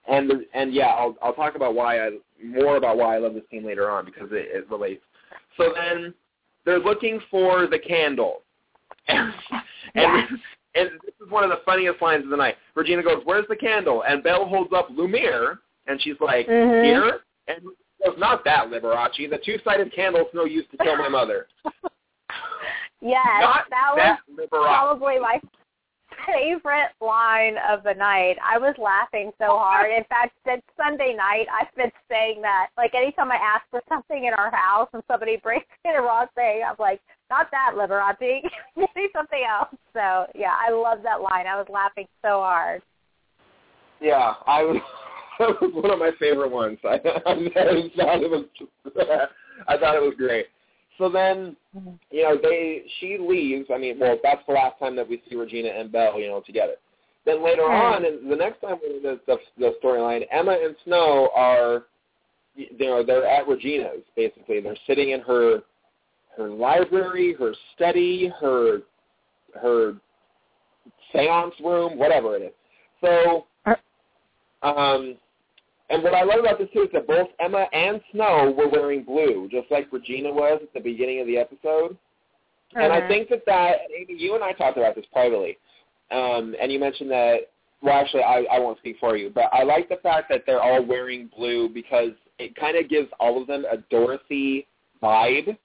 And the, and yeah, I'll I'll talk about why I more about why I love this scene later on because it, it relates. So then they're looking for the candle. And, and and this is one of the funniest lines of the night. Regina goes, "Where's the candle?" And Belle holds up Lumiere, and she's like, Mhm. "Here." And goes, "Not that, Liberace. The two-sided candle's no use to kill my mother." yes, Not that was that probably my favorite line of the night. I was laughing so hard. In fact, since Sunday night, I've been saying that. Like anytime I ask for something in our house and somebody brings me the wrong thing, I'm like, not that Liberace, give me something else. So yeah, I love that line. I was laughing so hard. Yeah, I was. That was one of my favorite ones. I, I thought it was. I thought it was great. So then, mm-hmm. you know, they she leaves. I mean, well, that's the last time that we see Regina and Belle, you know, together. Then later on, and the next time we the the, the storyline, Emma and Snow are, you know, they're at Regina's basically. They're sitting in her her library, her study, her her seance room, whatever it is. So, um, and what I love about this too is that both Emma and Snow were wearing blue, just like Regina was at the beginning of the episode. And I Mhm. think that that Amy, you and I talked about this privately, um, and you mentioned that. Well, actually, I, I won't speak for you, but I like the fact that they're all wearing blue because it kind of gives all of them a Dorothy vibe,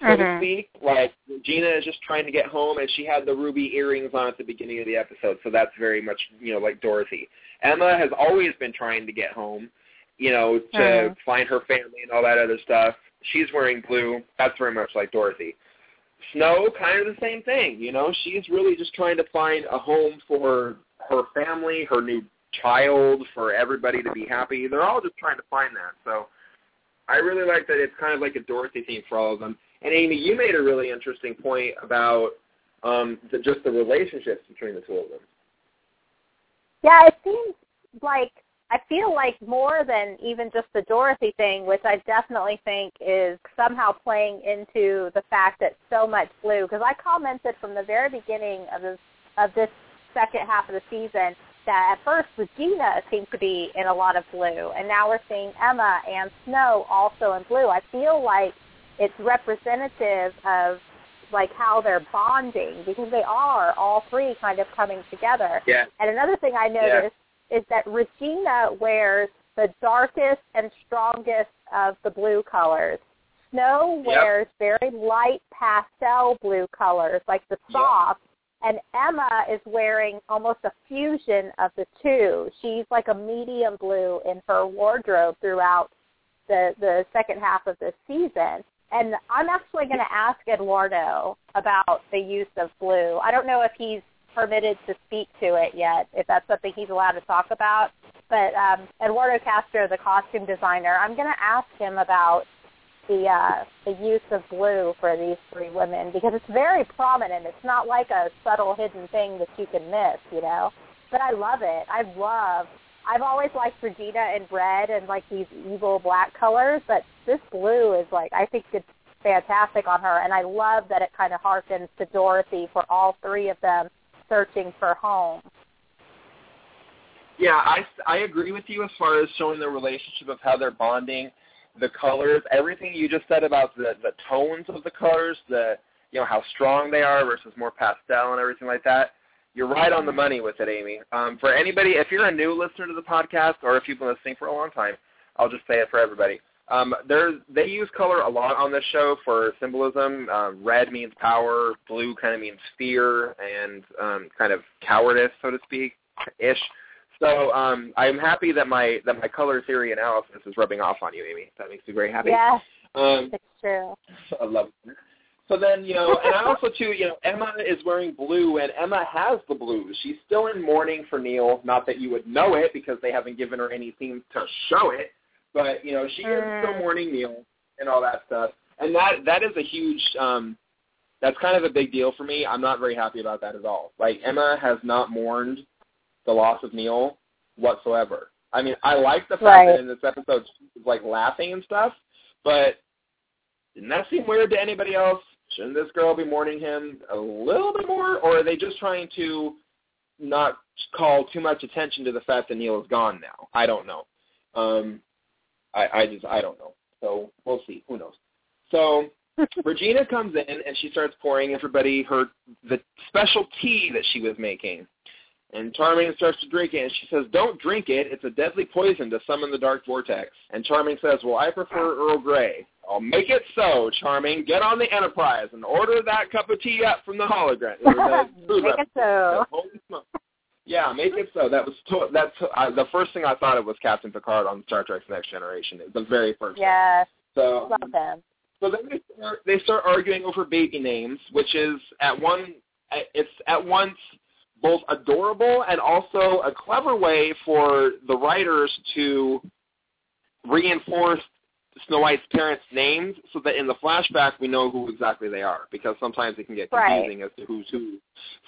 so to Mhm. speak. Like Regina is just trying to get home, and she had the ruby earrings on at the beginning of the episode, so that's very much you know like Dorothy. Emma has always been trying to get home, you know, to Mhm. find her family and all that other stuff. She's wearing blue. That's very much like Dorothy. Snow, kind of the same thing. You know, she's really just trying to find a home for her family, her new child, for everybody to be happy. They're all just trying to find that. So I really like that it's kind of like a Dorothy theme for all of them. And Amy, you made a really interesting point about um, the, just the relationships between the two of them. Yeah, it seems like I feel like more than even just the Dorothy thing, which I definitely think is somehow playing into the fact that so much blue. Because I commented from the very beginning of this of this second half of the season that at first Regina seemed to be in a lot of blue, and now we're seeing Emma and Snow also in blue. I feel like it's representative of like how they're bonding because they are all three kind of coming together. Yeah. And another thing I noticed is that Regina wears the darkest and strongest of the blue colors. Snow Yep. wears very light pastel blue colors, like the Yep. soft. And Emma is wearing almost a fusion of the two. She's like a medium blue in her wardrobe throughout the the second half of the season. And I'm actually going to ask Eduardo about the use of blue. I don't know if he's permitted to speak to it yet, if that's something he's allowed to talk about. But um, Eduardo Castro, the costume designer, I'm going to ask him about the uh, the use of blue for these three women because it's very prominent. It's not like a subtle hidden thing that you can miss, you know. But I love it. I love. I've always liked Regina in red and like these evil black colors, but this blue is like I think it's fantastic on her, and I love that it kind of harkens to Dorothy for all three of them searching for home. Yeah, I, I agree with you as far as showing the relationship of how they're bonding, the colors, everything you just said about the the tones of the colors, the you know how strong they are versus more pastel and everything like that. You're right on the money with it, Amy. Um, for anybody, if you're a new listener to the podcast or if you've been listening for a long time, I'll just say it for everybody. Um, there's, they use color a lot on this show for symbolism. Um, red means power, blue kind of means fear and um, kind of cowardice, so to speak, ish. So um, I'm happy that my that my color theory analysis is rubbing off on you, Amy. That makes me very happy. Yes, um, it's true. I love it. So then, you know, and I also too, you know, Emma is wearing blue, and Emma has the blues. She's still in mourning for Neal. Not that you would know it because they haven't given her anything to show it, but you know, she is still Mm. mourning Neal and all that stuff. And that that is a huge. um That's kind of a big deal for me. I'm not very happy about that at all. Like Emma has not mourned the loss of Neal whatsoever. I mean, I like the fact Right. that in this episode she's like laughing and stuff, but didn't that seem weird to anybody else? Shouldn't this girl be mourning him a little bit more, or are they just trying to not call too much attention to the fact that Neal is gone now? I don't know. Um, I, I just I don't know. So we'll see. Who knows? So Regina comes in and she starts pouring everybody her the special tea that she was making. And Charming starts to drink it, and she says, "Don't drink it. It's a deadly poison to summon the dark vortex." And Charming says, "Well, I prefer Earl Grey. I'll make it so, Charming. Get on the Enterprise and order that cup of tea up from the hologram." or the food Make it so. Yeah, make it so. That was to- that's uh, the first thing I thought of was Captain Picard on Star Trek's Next Generation. It was the very first. thing. Yes, So love him. so then they start, they start arguing over baby names, which is at one it's at once both adorable and also a clever way for the writers to reinforce Snow White's parents' names so that in the flashback we know who exactly they are because sometimes it can get Right. confusing as to who's who.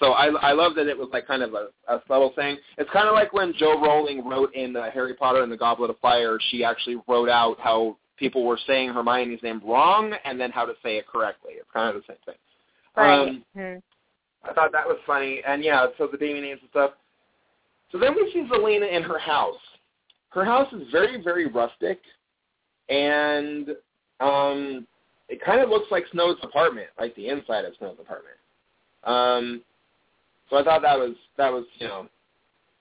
So I I love that it was like kind of a, a subtle thing. It's kind of like when Jo Rowling wrote in uh, Harry Potter and the Goblet of Fire, she actually wrote out how people were saying Hermione's name wrong and then how to say it correctly. It's kind of the same thing. Right. Um, Mhm. I thought that was funny, and yeah, so the baby names and stuff. So then we see Zelena in her house. Her house is very, very rustic, and um, it kind of looks like Snow's apartment, like the inside of Snow's apartment. Um, so I thought that was that was you know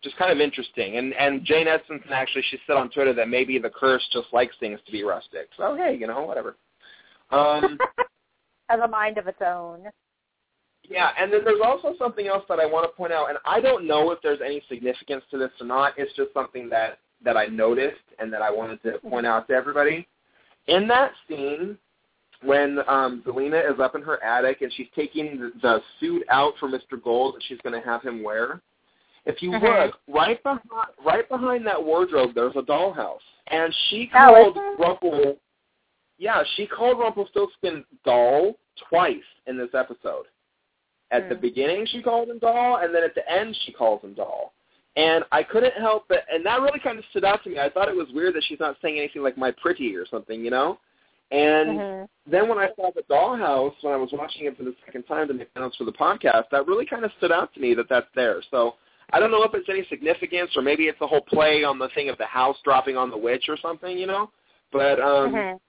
just kind of interesting. And and Jane Espenson actually she said on Twitter that maybe the curse just likes things to be rustic. So hey, you know whatever. Um, Has a mind of its own. Yeah, and then there's also something else that I want to point out, and I don't know if there's any significance to this or not. It's just something that that I noticed and that I wanted to point out to everybody. In that scene, when um, Zelena is up in her attic and she's taking the, the suit out for Mr. Gold that she's going to have him wear, if you Mhm. look right behind right behind that wardrobe, there's a dollhouse, and she Oh, called? Rumple. Yeah, she called Rumpelstiltskin doll twice in this episode. At the Hmm. beginning, she called him doll, and then at the end, she calls him doll. And I couldn't help but, and that really kind of stood out to me. I thought it was weird that she's not saying anything like "my pretty" or something, you know. And Mhm. then when I saw the dollhouse, when I was watching it for the second time to make notes for the podcast, that really kind of stood out to me that that's there. So I don't know if it's any significance or maybe it's the whole play on the thing of the house dropping on the witch or something, you know. But um, Mhm.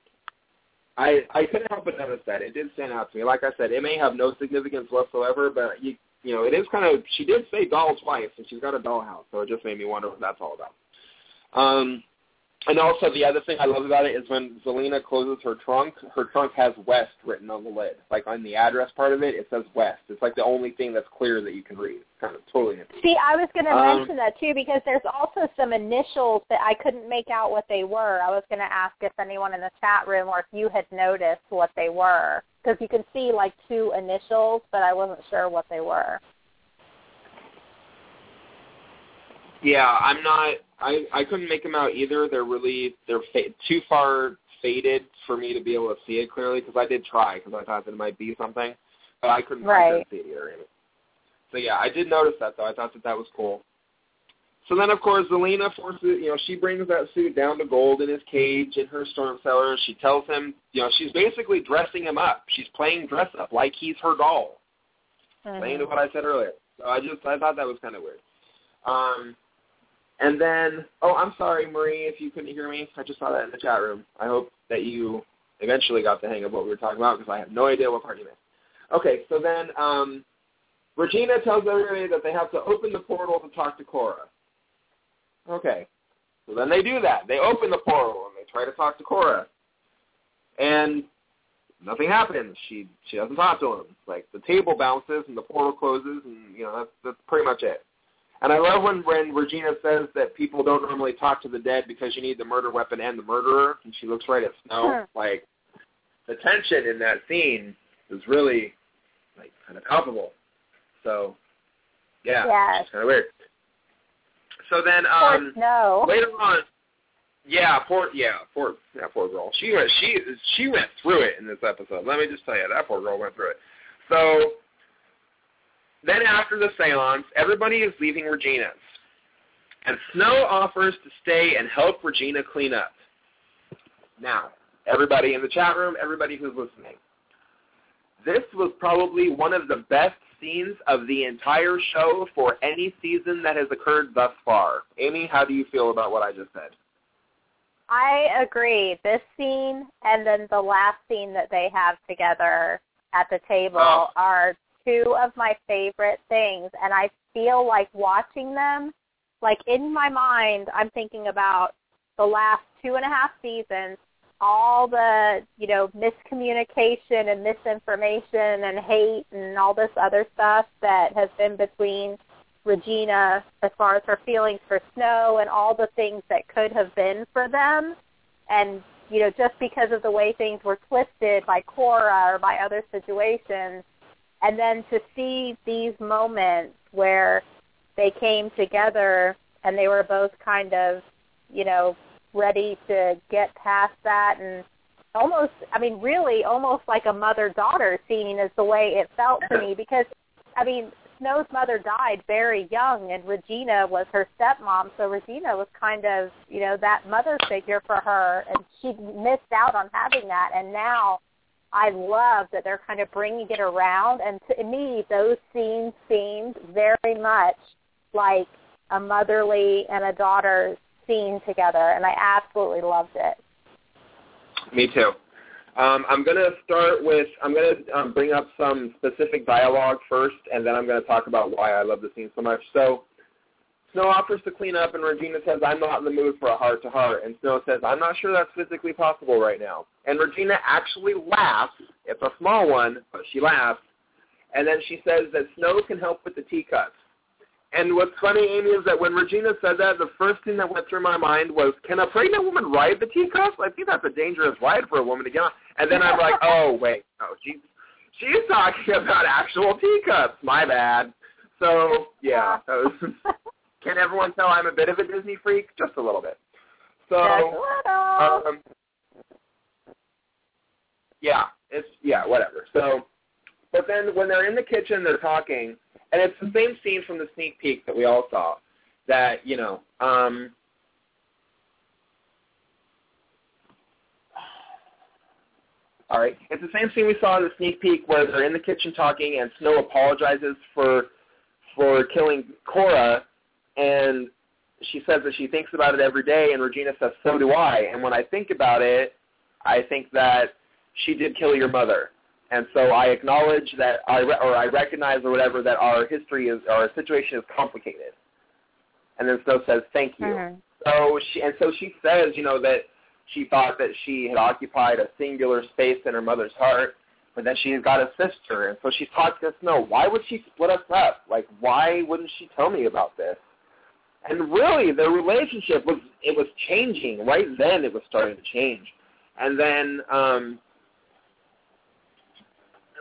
I I couldn't help but notice that it did stand out to me. Like I said, it may have no significance whatsoever, but you you know it is kind of. She did say doll twice, and she's got a dollhouse, so it just made me wonder what that's all about. Um, and also the other thing I love about it is when Zelena closes her trunk, her trunk has West written on the lid. Like on the address part of it, it says West. It's like the only thing that's clear that you can read. Kind of totally. See, I was going to Um, mention that too because there's also some initials that I couldn't make out what they were. I was going to ask if anyone in the chat room or if you had noticed what they were because you can see like two initials, but I wasn't sure what they were. Yeah, I'm not. I I couldn't make them out either. They're really they're fa- too far faded for me to be able to see it clearly because I did try because I thought that it might be something, but I couldn't, Right. see it either. So yeah, I did notice that though. I thought that that was cool. So then, of course, Zelena forces, you know, she brings that suit down to Gold in his cage in her storm cellar. She tells him, you know, she's basically dressing him up. She's playing dress up like he's her doll Mhm. playing to what I said earlier. So I just I thought that was kind of weird. Um, And then, oh, I'm sorry, Marie, if you couldn't hear me. I just saw that in the chat room. I hope that you eventually got the hang of what we were talking about because I have no idea what part you missed. Okay, so then um, Regina tells everybody that they have to open the portal to talk to Cora. Okay, so then they do that. They open the portal and they try to talk to Cora, and nothing happens. She she doesn't talk to him. Like the table bounces and the portal closes, and you know that's that's pretty much it. And I love when when Regina says that people don't normally talk to the dead because you need the murder weapon and the murderer, and she looks right at Snow. Sure. Like the tension in that scene is really like kind of palpable. So yeah, Yes. it's kind of weird. So then um Snow. later on, yeah, poor yeah, poor yeah, poor girl. She went she she went through it in this episode. Let me just tell you, that poor girl went through it. So then after the seance, everybody is leaving Regina's. And Snow offers to stay and help Regina clean up. Now, everybody in the chat room, everybody who's listening. This was probably one of the best scenes of the entire show for any season that has occurred thus far. Amy, how do you feel about what I just said? I agree. This scene and then the last scene that they have together at the table Oh. are two of my favorite things and I feel like watching them like in my mind I'm thinking about the last two and a half seasons, all the, you know, miscommunication and misinformation and hate and all this other stuff that has been between Regina as far as her feelings for Snow and all the things that could have been for them. And, you know, just because of the way things were twisted by Cora or by other situations. And then to see these moments where they came together and they were both kind of, you know, ready to get past that and almost, I mean, really almost like a mother-daughter scene is the way it felt to me because, I mean, Snow's mother died very young, and Regina was her stepmom. So Regina was kind of, you know, that mother figure for her, and she missed out on having that. And now, I love that they're kind of bringing it around. And to me, those scenes seemed very much like a motherly and a daughter scene together, and I absolutely loved it. Me too. Um, I'm going to start with, I'm going to um, bring up some specific dialogue first, and then I'm going to talk about why I love the scene so much. So Snow offers to clean up, and Regina says, I'm not in the mood for a heart-to-heart. And Snow says, I'm not sure that's physically possible right now. And Regina actually laughs. It's a small one, but she laughs. And then she says that Snow can help with the teacups. And what's funny, Amy, is that when Regina said that, the first thing that went through my mind was, can a pregnant woman ride the teacups? I think that's a dangerous ride for a woman to get on. And then I'm like, oh, wait, no, she's, she's talking about actual teacups. My bad. So, yeah. that was- can everyone tell I'm a bit of a Disney freak? Just a little bit. So, Just a little. um, yeah, it's yeah, whatever. So, but then when they're in the kitchen, they're talking, and it's the same scene from the sneak peek that we all saw. That you know, um, all right, it's the same scene we saw in the sneak peek where they're in the kitchen talking, and Snow apologizes for for killing Cora, and she says that she thinks about it every day, and Regina says, so do I. And when I think about it, I think that she did kill your mother. And so I acknowledge that, I re- or I recognize or whatever, that our history is, our situation is complicated. And then Snow says, thank you. Mhm. So she, and so she says, you know, that she thought that she had occupied a singular space in her mother's heart, but that she's got a sister. And so she's talking to Snow. Why would she split us up? Like, why wouldn't she tell me about this? And really, the relationship was it was changing right then. It was starting to change, and then um,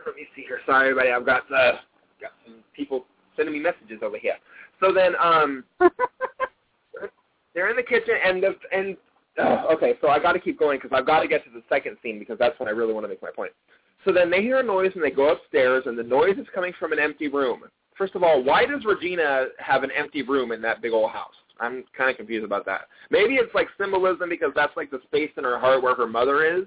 let me see here. Sorry, everybody. I've got uh, got some people sending me messages over here. So then um, they're in the kitchen, and the and uh, okay. So I got to keep going because I've got to get to the second scene because that's when I really want to make my point. So then they hear a noise and they go upstairs, and the noise is coming from an empty room. First of all, why does Regina have an empty room in that big old house? I'm kind of confused about that. Maybe it's like symbolism because that's like the space in her heart where her mother is.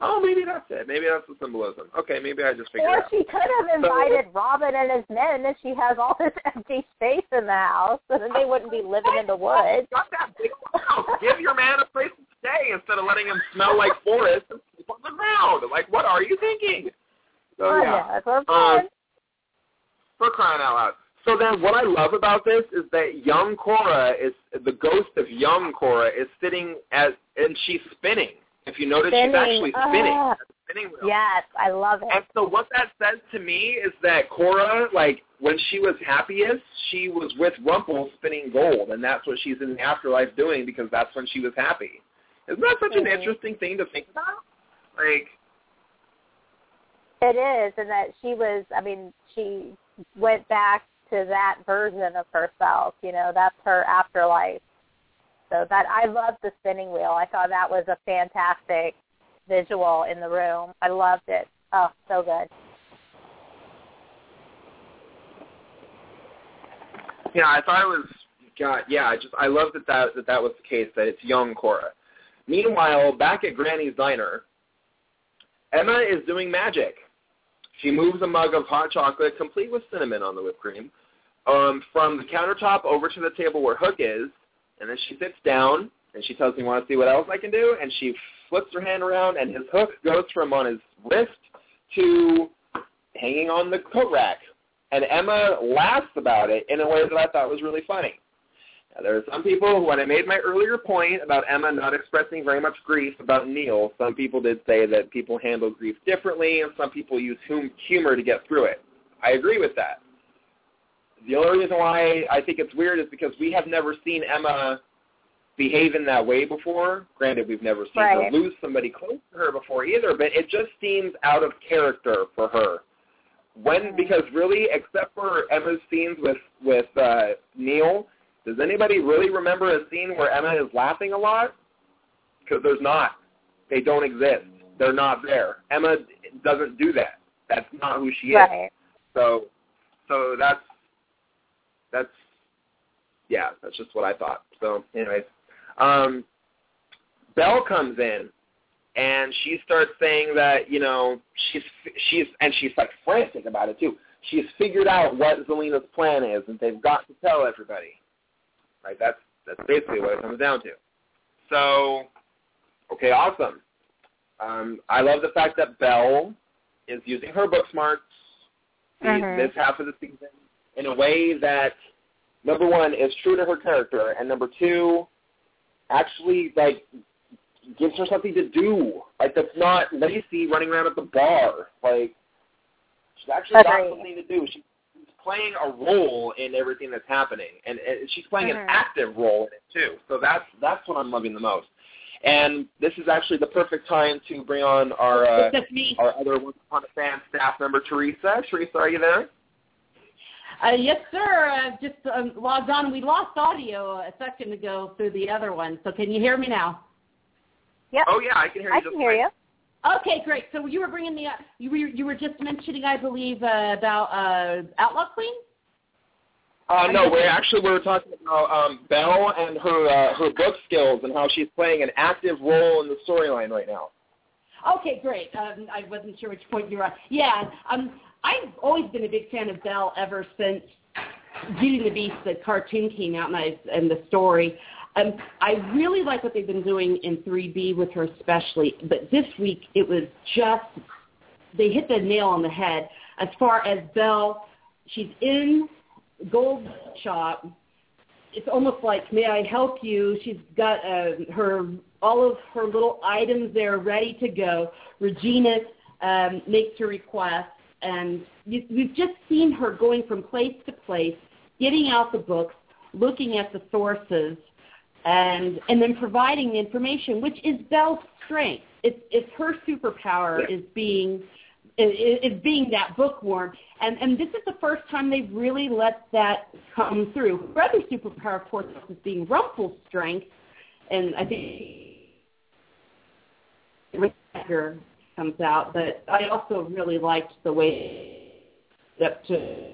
Oh, maybe that's it. Maybe that's the symbolism. Okay, maybe I just figured or it out. she could have invited Robin and his men if she has all this empty space in the house, so then they wouldn't be living in the woods. Got that big house. Give your man a place to stay instead of letting him smell like forest and sleep on the ground. Like, what are you thinking? So Oh, yeah, yeah, for Um, fun. For crying out loud. So then, what I love about this is that young Cora is the ghost of young Cora is sitting as and she's spinning. If you notice, she's actually spinning. Ah. Spinning wheel. yes, I love it. And so what that says to me is that Cora, like when she was happiest, she was with Rumple spinning gold, and that's what she's in the afterlife doing because that's when she was happy. Isn't that such an Mhm. interesting thing to think about? Like, It is, and that she was. I mean, she went back to that version of herself. You know, that's her afterlife. So that I loved the spinning wheel. I thought that was a fantastic visual in the room. I loved it. Oh, so good. yeah, I thought it was. God, yeah, I just I love that that that, that was the case that it's young Cora. Meanwhile, back at Granny's diner, Emma is doing magic. She moves a mug of hot chocolate, complete with cinnamon on the whipped cream, um, from the countertop over to the table where Hook is, and then she sits down and she tells me, "Want to see what else I can do?" And she flips her hand around, and his hook goes from on his wrist to hanging on the coat rack. And Emma laughs about it in a way that I thought was really funny. Now, there are some people, when I made my earlier point about Emma not expressing very much grief about Neal, some people did say that people handle grief differently, and some people use hum- humor to get through it. I agree with that. The only reason why I think it's weird is because we have never seen Emma behave in that way before. Granted, we've never seen her lose somebody close to her before either, but it just seems out of character for her. When because really, except for Emma's scenes with with uh, Neal, does anybody really remember a scene where Emma is laughing a lot? Because there's not. They don't exist. They're not there. Emma doesn't do that. That's not who she is. So, so that's that's yeah, that's just what I thought. So, anyways, um, Belle comes in and she starts saying that you know she's she's and she's like frantic about it too. She's figured out what Zelena's plan is, and they've got to tell everybody. Right? That's that's basically what it comes down to. So, okay, awesome. Um, I love the fact that Belle is using her book smarts Mhm. this half of the season in a way that number one is true to her character, and number two actually like gives her something to do. Like that's not Lacey running around at the bar. Like she's actually got something to do. She's playing a role in everything that's happening, and, and she's playing an Mhm. active role in it too. So that's that's what I'm loving the most. And this is actually the perfect time to bring on our uh, me. our other Once Upon a Fan staff member, Teresa. Teresa, are you there? Uh, yes, sir. Uh, just um, logged on. We lost audio a second ago through the other one. So can you hear me now? Yep. Oh yeah, I can hear you. I just can hear fine. you. Okay, great. So you were bringing the you were you were just mentioning, I believe, uh, about uh, Outlaw Queen. Uh, no, we're actually we were talking about um, Belle and her uh, her book skills and how she's playing an active role in the storyline right now. Okay, great. Um, I wasn't sure which point you were on. Yeah, um, I've always been a big fan of Belle ever since Beauty and the Beast, the cartoon came out, and, I, and the story. Um, I really like what they've been doing in 3B with her especially, but this week it was just, they hit the nail on the head. As far as Belle, she's in Gold Shop. It's almost like, may I help you? She's got uh, her all of her little items there ready to go. Regina um, makes her request, and you, we've just seen her going from place to place, getting out the books, looking at the sources, and and then providing the information, which is Belle's strength. It's it's her superpower is being is, is being that bookworm, and and this is the first time they've really let that come through. Her other superpower, of course, is being Rumple's strength, and I think Ricker comes out. But I also really liked the way up to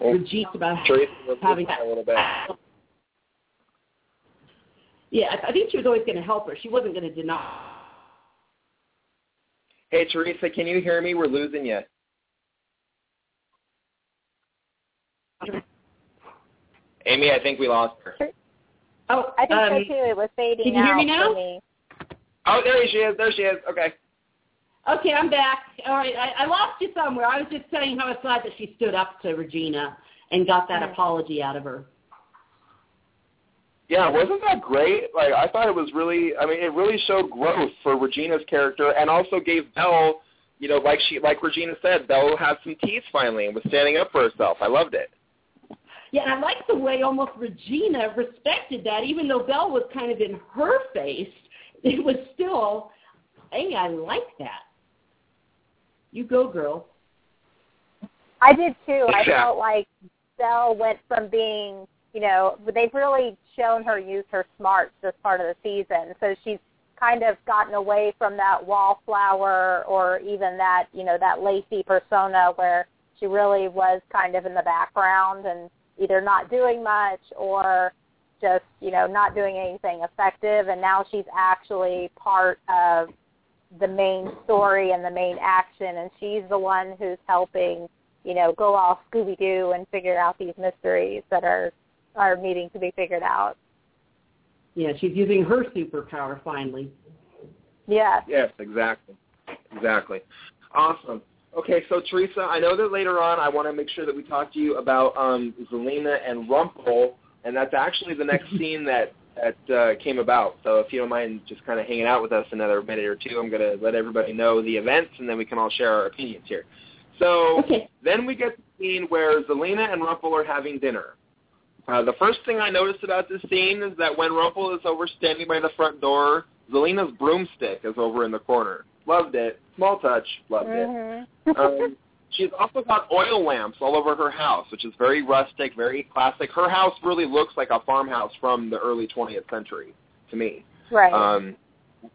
Regina about having listening a little bit. Yeah, I I think she was always going to help her. She wasn't going to deny Hey, Teresa, can you hear me? We're losing you. Amy, I think we lost her. Oh, I think um, so too. It was fading can you hear me now? me. Oh, there she is. There she is. Okay. Okay, I'm back. All right, I, I lost you somewhere. I was just saying how I was glad that she stood up to Regina and got that Mm. apology out of her. Yeah, wasn't that great? Like I thought it was really. I mean, it really showed growth for Regina's character, and also gave Belle, you know, like she, like Regina said, Belle had some teeth finally and was standing up for herself. I loved it. Yeah, and I like the way almost Regina respected that, even though Belle was kind of in her face. It was still, hey, I like that. You go, girl. I did too. I Exactly. felt like Belle went from being, you know, they've really shown her use her smarts this part of the season. So she's kind of gotten away from that wallflower or even that, you know, that Lacey persona where she really was kind of in the background and either not doing much or just, you know, not doing anything effective and now she's actually part of the main story and the main action and she's the one who's helping you know, go all Scooby Doo and figure out these mysteries that are are needing to be figured out. Yeah, she's using her superpower finally. Yeah. Yes, exactly. Exactly. Awesome. Okay, so Teresa, I know that later on I want to make sure that we talk to you about um, Zelena and Rumple, and that's actually the next scene that that uh, came about. So if you don't mind just kind of hanging out with us another minute or two, I'm going to let everybody know the events, and then we can all share our opinions here. So Okay. then we get the scene where Zelena and Rumple are having dinner. Uh, the first thing I noticed about this scene is that when Rumple is over standing by the front door, Zelena's broomstick is over in the corner. Loved it. Small touch. Loved it. Mhm. Um, she's also got oil lamps all over her house, which is very rustic, very classic. Her house really looks like a farmhouse from the early 20th century to me. right. Um,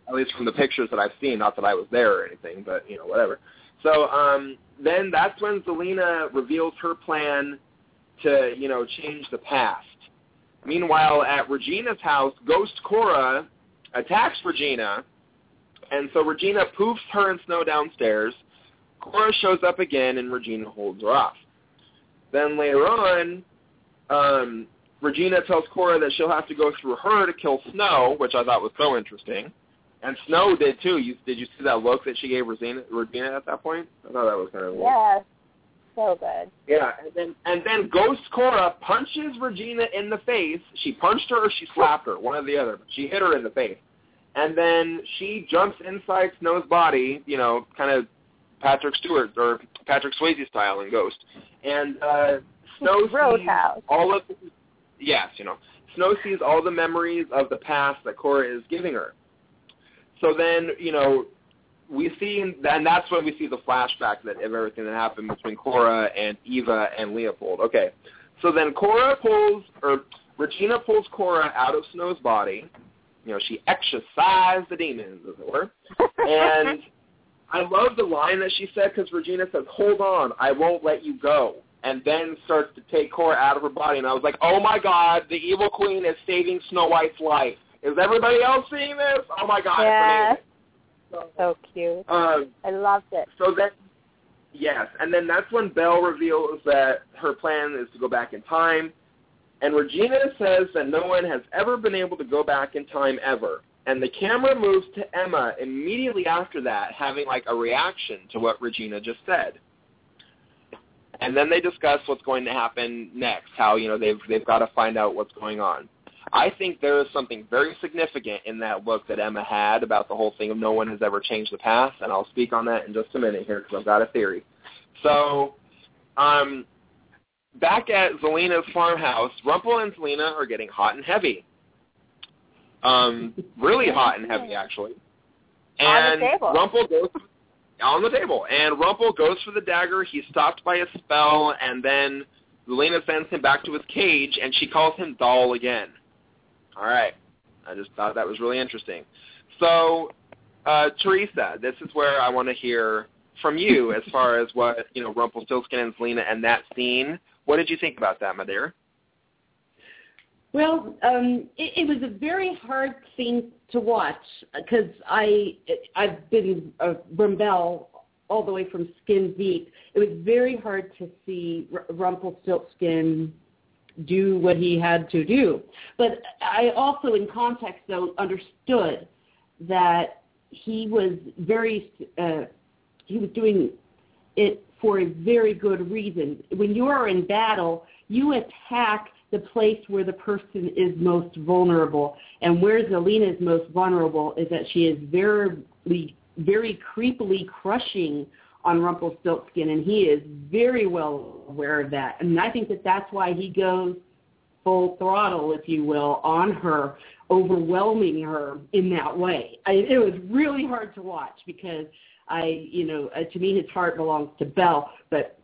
at least from the pictures that I've seen. Not that I was there or anything, but you know, whatever. So um, then that's when Zelena reveals her plan to, you know, change the past. Meanwhile, at Regina's house, Ghost Cora attacks Regina, and so Regina poofs her and Snow downstairs. Cora shows up again, and Regina holds her off. Then later on, um, Regina tells Cora that she'll have to go through her to kill Snow, which I thought was so interesting. And Snow did too. You, did you see that look that she gave Regina, Regina at that point? I thought that was kind of weird. So good. Yeah, and then and then Ghost Cora punches Regina in the face. She punched her or she slapped her, one or the other. But she hit her in the face, and then she jumps inside Snow's body. You know, kind of Patrick Stewart or Patrick Swayze style in Ghost. And uh, Snow sees all of the, yes, you know, Snow sees all the memories of the past that Cora is giving her. So then, you know, we see, and that's when we see the flashback that of everything that happened between Cora and Eva and Leopold. Okay, so then Cora pulls, or Regina pulls Cora out of Snow's body. You know, she exorcised the demons, as it were. And I love the line that she said because Regina says, "Hold on, I won't let you go," and then starts to take Cora out of her body. And I was like, "Oh my God, the evil queen is saving Snow White's life." Is everybody else seeing this? Oh my God, Yes. So cute. Um, I loved it. so then, yes, and then that's when Belle reveals that her plan is to go back in time, and Regina says that no one has ever been able to go back in time ever. And the camera moves to Emma immediately after that, having like a reaction to what Regina just said. And then they discuss what's going to happen next, how you know they've they've got to find out what's going on. I think there is something very significant in that look that Emma had about the whole thing of no one has ever changed the past, and I'll speak on that in just a minute here because I've got a theory. So, um, back at Zelena's farmhouse, Rumple and Zelena are getting hot and heavy. Um, really hot and heavy, actually. On And the table. Rumple goes on the table, and Rumple goes for the dagger. He's stopped by a spell, and then Zelena sends him back to his cage, and she calls him Doll again. All right. I just thought that was really interesting. So, uh, Teresa, this is where I want to hear from you as far as what, you know, Rumpelstiltskin and Zelena and that scene. What did you think about that, my dear? Well, um, it, it was a very hard scene to watch because I I've been a Rumbelle all the way from skin deep. It was very hard to see R- Rumpelstiltskin do what he had to do. But I also, in context, though, understood that he was very uh, he was doing it for a very good reason. When you are in battle, you attack the place where the person is most vulnerable. And where Zelena is most vulnerable is that she is very, very creepily crushing on Rumpelstiltskin, and he is very well aware of that. And I think that that's why he goes full throttle, if you will, on her, overwhelming her in that way. I, it was really hard to watch because I, you know, uh, to me his heart belongs to Belle, but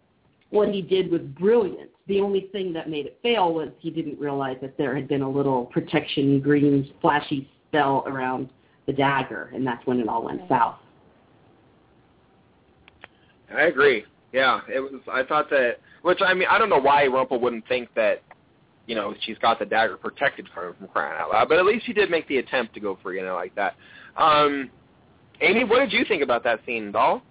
what he did was brilliant. The only thing that made it fail was he didn't realize that there had been a little protection green flashy spell around the dagger, and that's when it all went south. I agree. Yeah, it was. I thought that, which I mean, I don't know why Rumple wouldn't think that, you know, she's got the dagger protected from from crying out loud. But at least he did make the attempt to go for you know like that. Um, Amy, what did you think about that scene, doll?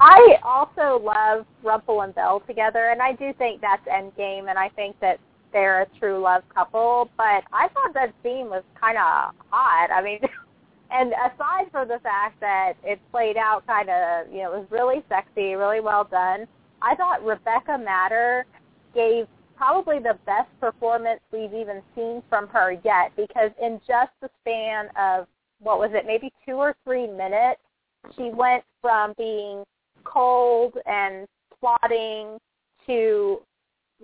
I also love Rumple and Belle together, and I do think that's Endgame, and I think that they're a true love couple. But I thought that scene was kind of hot. I mean, and aside from the fact that it played out kind of, you know, it was really sexy, really well done. I thought Rebecca Mader gave probably the best performance we've even seen from her yet because in just the span of what was it, maybe two or three minutes, she went from being cold and plotting to,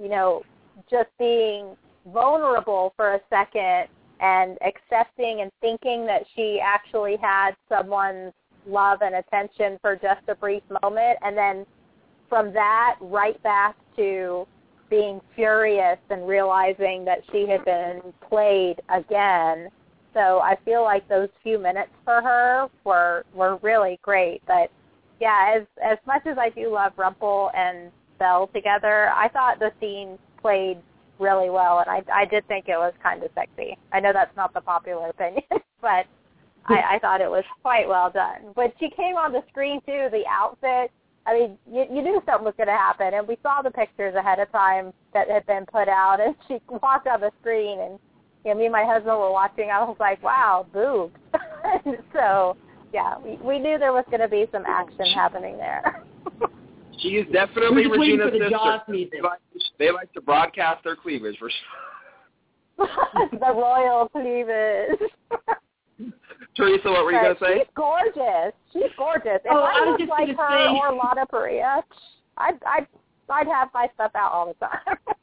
you know, just being vulnerable for a second and accepting and thinking that she actually had someone's love and attention for just a brief moment and then from that right back to being furious and realizing that she had been played again. So I feel like those few minutes for her were were really great. But yeah, as as much as I do love Rumple and Belle together, I thought the scene played really well, and I I did think it was kind of sexy. I know that's not the popular opinion, but I, I thought it was quite well done. But she came on the screen too. The outfit. I mean, you, you knew something was going to happen, and we saw the pictures ahead of time that had been put out. And she walked on the screen, and you know, me and my husband were watching. I was like, "Wow, boobs!" so yeah, we we knew there was going to be some action happening there. She is definitely just Regina's for the sister. Jaws. They like, they like to broadcast their cleavage for sure. the royal cleavage. Teresa, what were you going to say? She's gorgeous. She's gorgeous. If Oh, I I was just like gonna her say- or Lana Parrilla, I'd I'd I'd have my stuff out all the time.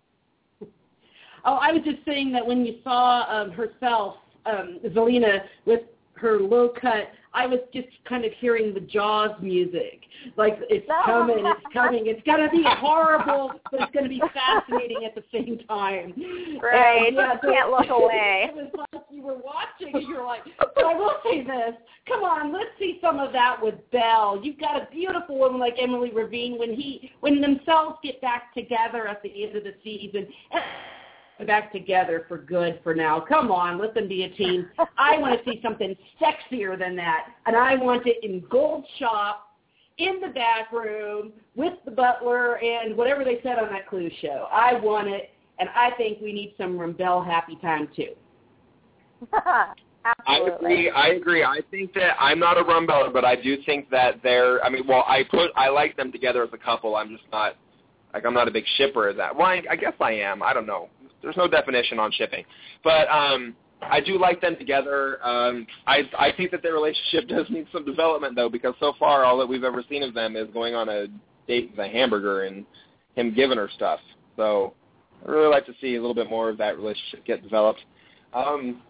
Oh, I was just saying that when you saw um, herself, um, Zelena, with her low cut, I was just kind of hearing the Jaws music. Like it's coming, it's coming. It's gonna be horrible, but it's gonna be fascinating at the same time. Right, And, yeah, you can't look away. It was like you were watching, and you're like, but I will say this. Come on, let's see some of that with Belle. You've got a beautiful woman like Emily Ravine when he when themselves get back together at the end of the season back together for good for now. Come on, let them be a team. I want to see something sexier than that, and I want it in gold shop, in the back room, with the butler, and whatever they said on that Clue show. I want it, and I think we need some Rumbelle happy time too. I Absolutely. agree. I agree. I think that I'm not a rumbeller, but I do think that they're. I mean, well, I put I like them together as a couple. I'm just not like I'm not a big shipper of that. Well, I, I guess I am. I don't know. There's no definition on shipping, but um, I do like them together. Um, I I think that their relationship does need some development though, because so far all that we've ever seen of them is going on a date with a hamburger and him giving her stuff. So I really like to see a little bit more of that relationship get developed. Um,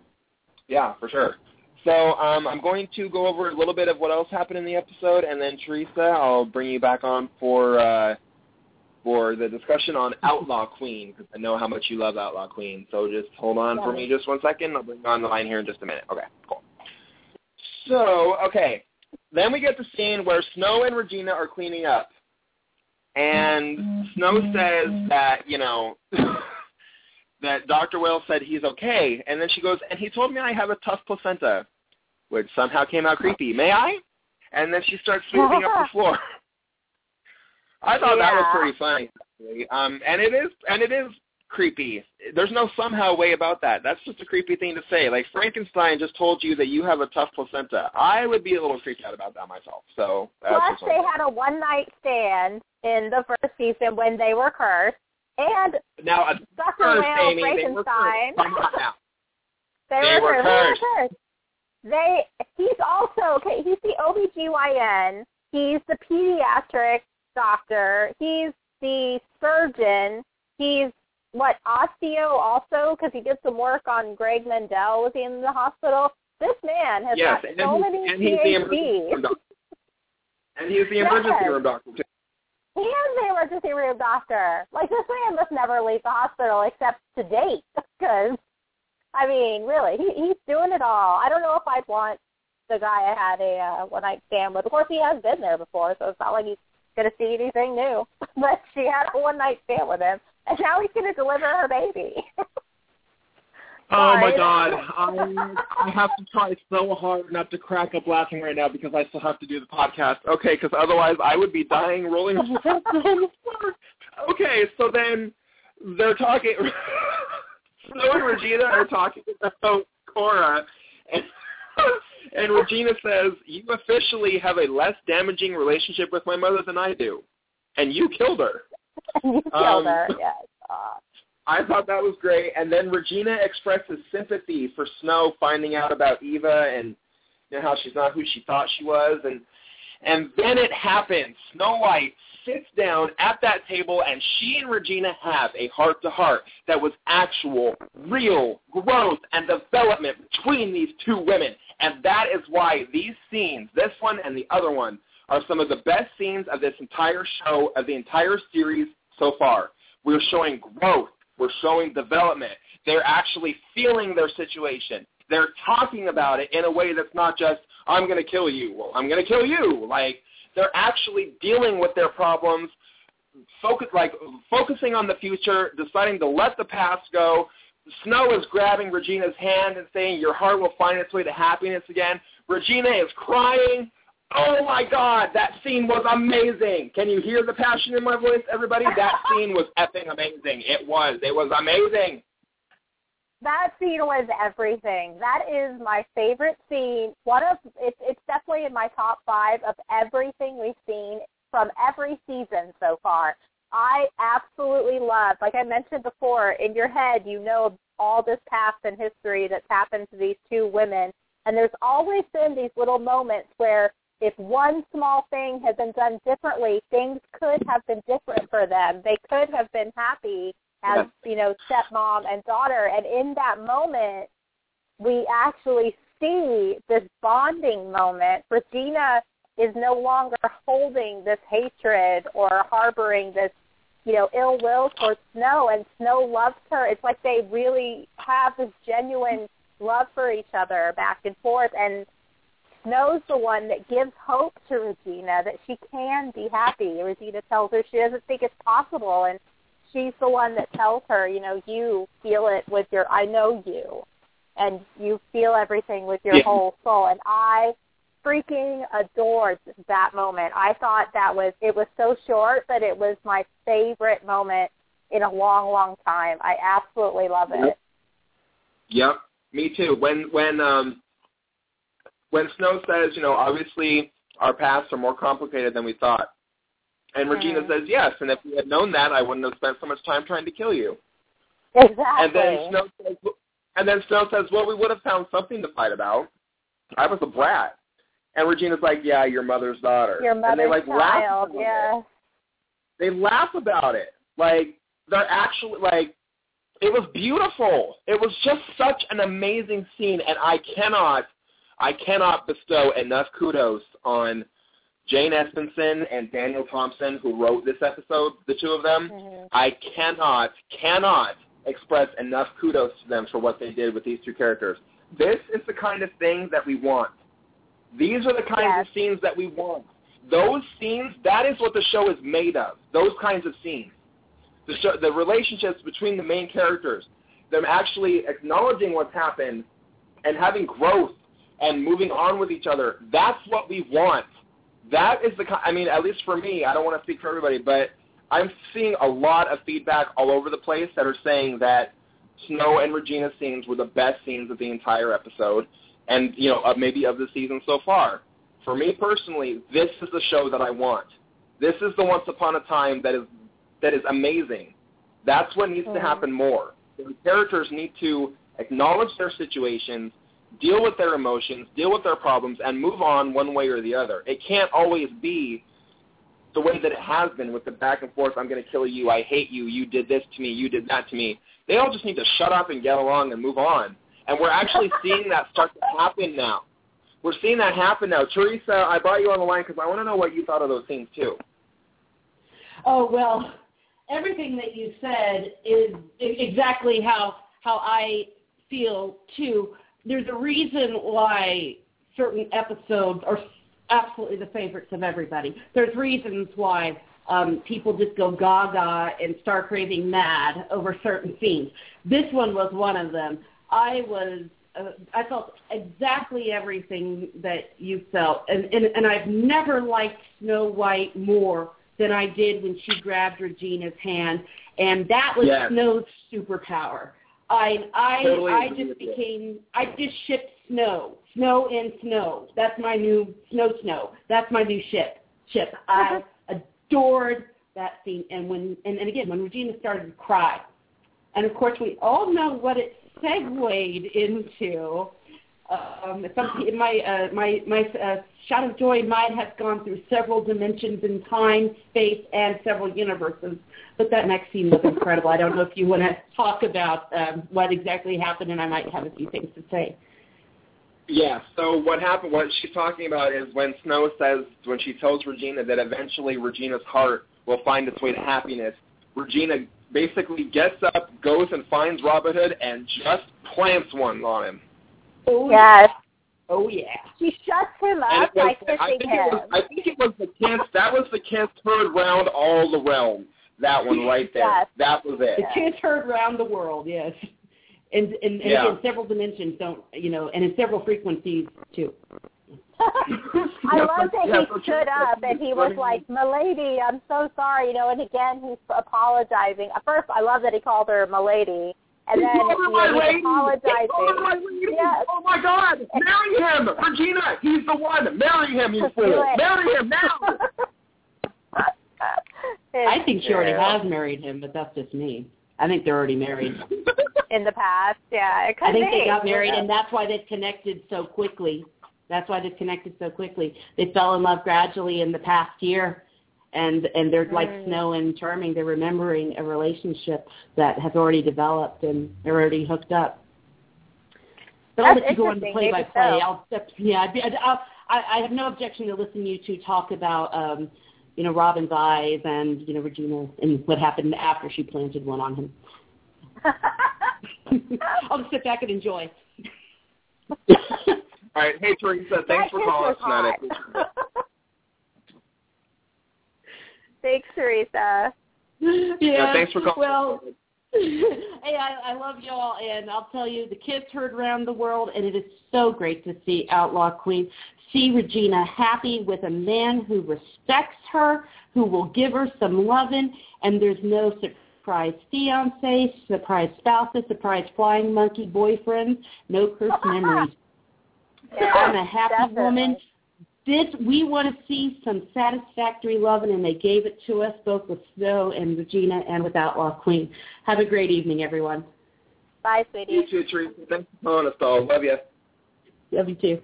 yeah, for sure. So um, I'm going to go over a little bit of what else happened in the episode, and then Teresa, I'll bring you back on for uh, for the discussion on Outlaw Queen because I know how much you love Outlaw Queen. So just hold on for me just one second. I'll bring you on the line here in just a minute. Okay, cool. So okay, then we get the scene where Snow and Regina are cleaning up, and Snow says that you know that Dr. Whale said he's okay, and then she goes, and he told me I have a tough placenta, which somehow came out creepy. May I? And then she starts sweeping up the floor. I thought Yeah. that was pretty funny. actually. Um, and it is, and it is creepy. There's no somehow way about that. That's just a creepy thing to say. Like Frankenstein just told you that you have a tough placenta. I would be a little freaked out about that myself. So Plus, they had a one night stand in the first season when they were cursed, and now a Dr. curse, Whale Amy. They were Frankenstein. cursed. Now. They, They were, were cursed. cursed. They were cursed. They he's also okay, he's the OBGYN, he's the pediatric doctor, he's the surgeon, he's what, osteo also because he did some work on Greg Mendell was he in the hospital. This man has Yes, got so many and he's the PhDs. room. And he's the Yes. emergency room doctor too. He is the emergency room doctor. Like this man must never leave the hospital except to date, because I mean, really, he he's doing it all. I don't know if I'd want the guy I had a uh, one night stand with. Of course, he has been there before, so it's not like he's gonna see anything new. but she had a one night stand with him, and now he's gonna deliver her baby. Oh my god, I I have to try so hard not to crack up laughing right now because I still have to do the podcast. Okay, because otherwise I would be dying rolling on the floor. Okay, so then they're talking. Snow and Regina are talking about Cora, and, and Regina says, "You officially have a less damaging relationship with my mother than I do, and you killed her." you killed Um, her. Yes. Uh, I thought that was great. And then Regina expresses sympathy for Snow finding out about Eva and you know, how she's not who she thought she was. And and then it happens. Snow White sits down at that table, and she and Regina have a heart-to-heart that was actual, real growth and development between these two women. And that is why these scenes, this one and the other one, are some of the best scenes of this entire show, of the entire series so far. We're showing growth. We're showing development. They're actually feeling their situation. They're talking about it in a way that's not just, I'm going to kill you. Well, I'm going to kill you. Like, they're actually dealing with their problems, focus, like focusing on the future, deciding to let the past go. Snow is grabbing Regina's hand and saying, your heart will find its way to happiness again. Regina is crying. Oh my God, that scene was amazing. Can you hear the passion in my voice, everybody? That scene was effing amazing. It was. It was amazing. That scene was everything. That is my favorite scene. One of it's it's definitely in my top five of everything we've seen from every season so far. I absolutely love, like I mentioned before, in your head you know all this past and history that's happened to these two women, and there's always been these little moments where if one small thing had been done differently, things could have been different for them. They could have been happy as you know stepmom and daughter. And in that moment we actually see this bonding moment. Regina is no longer holding this hatred or harboring this you know ill will towards snow and snow loves her. It's like they really have this genuine love for each other back and forth. And snow's the one that gives hope to regina that she can be happy. Regina tells her she doesn't think it's possible and she's the one that tells her, you know, you feel it with your, I know you, and you feel everything with your Yeah. whole soul. And I freaking adored that moment. I thought that was, it was so short, but it was my favorite moment in a long, long time. I absolutely love it. Yep, me too. When when um when Snow says, you know, obviously our paths are more complicated than we thought, and Regina Mhm. says yes, and if we had known that, I wouldn't have spent so much time trying to kill you. Exactly. And then Snow says, and then Snow says, well, we would have found something to fight about. I was a brat, and Regina's like, yeah, your mother's daughter. your and mother's they like laugh child, it. yeah. They laugh about it. Like they're actually like it was beautiful. It was just such an amazing scene, and I cannot, I cannot bestow enough kudos on Jane Espenson and Daniel Thompson who wrote this episode. The two of them, Mhm. I cannot, cannot express enough kudos to them for what they did with these two characters. This is the kind of thing that we want. These are the kinds Yes. of scenes that we want. Those scenes, that is what the show is made of. Those kinds of scenes. The, show, the relationships between the main characters. them actually acknowledging what's happened and having growth and moving on with each other. That's what we want. That is the, I mean, at least for me, I don't want to speak for everybody, but I'm seeing a lot of feedback all over the place that are saying that Snow and Regina's scenes were the best scenes of the entire episode, and you know, of maybe of the season so far. For me personally, this is the show that I want. This is the Once Upon a Time that is that is amazing. That's what needs to mm-hmm. happen more. The characters need to acknowledge their situations, deal with their emotions, deal with their problems, and move on one way or the other. It can't always be the way that it has been with the back and forth, I'm going to kill you, I hate you, you did this to me, you did that to me. They all just need to shut up and get along and move on. And we're actually seeing that start to happen now. We're seeing that happen now. Teresa, I brought you on the line because I want to know what you thought of those things too. Oh well, everything that you said is exactly how how I feel too. There's a reason why certain episodes are absolutely the favorites of everybody. There's reasons why um, people just go gaga and start raving mad over certain scenes. This one was one of them. I was uh, I felt exactly everything that you felt, and, and and I've never liked Snow White more than I did when she grabbed Regina's hand, and that was Yes. Snow's superpower. I I Totally I just with you. became I just shipped Snow, Snow and Snow. That's my new Snow Snow. That's my new ship. Ship. I adored that scene, and when and, and again when Regina started to cry, and of course we all know what it segued into. Um, some, my uh, my my uh, shot of joy might have gone through several dimensions in time, space, and several universes. But that next scene was incredible. I don't know if you want to talk about um, what exactly happened, and I might have a few things to say. Yeah. So what happened? What she's talking about is when Snow says when she tells Regina that eventually Regina's heart will find its way to happiness. Regina basically gets up, goes and finds Robin Hood, and just plants one on him. Oh Yes. Oh yeah. She shuts him up was, by I kissing think it was, him. I think it was the kiss. That was the kiss heard round all the realm. That one right there. Yes. That was it. The kids heard round the world, yes. And and, and Yeah. again, several dimensions don't you know, and in several frequencies too. I love that he stood up and he was like, "Milady, I'm so sorry," you know. And again, he's apologizing. First, I love that he called her Milady, and then He called her you my know, he's lady. He called her apologizing. my lady. Yes. Oh my God! Marry him, Regina. He's the one. Marry him, you fool. Marry him now. I think she already has married him, but that's just me. I think they're already married. in the past. Yeah, it could I think be. they got married, Yeah. and that's why they've connected so quickly. That's why they've connected so quickly. They fell in love gradually in the past year, and and they're like Mm. Snow and Charming. They're remembering a relationship that has already developed, and they're already hooked up. But I'll That's let you go on the play by play. I'll step. Yeah, I'd be, I'd, I'll, I, I have no objection to listening to you two talk about, um, you know, Robin's eyes and you know Regina and what happened after she planted one on him. I'll just sit back and enjoy. All right. Hey, Teresa. Thanks That for calling was us tonight. I hot. appreciate it. Thanks, Teresa. Yeah. Yeah, thanks for calling. Well, hey, I, I love y'all, and I'll tell you, the kids heard around the world, and it is so great to see Outlaw Queen, see Regina happy with a man who respects her, who will give her some loving, and there's no surprise fiance, surprise spouses, surprise flying monkey boyfriends, no cursed memories. Yeah, I'm a happy definitely. woman. This we want to see some satisfactory loving, and they gave it to us both with Snow and Regina and with Outlaw Queen. Have a great evening, everyone. Bye, sweetie. You too, Teresa. Thanks for calling us, all. Love you. Love you too.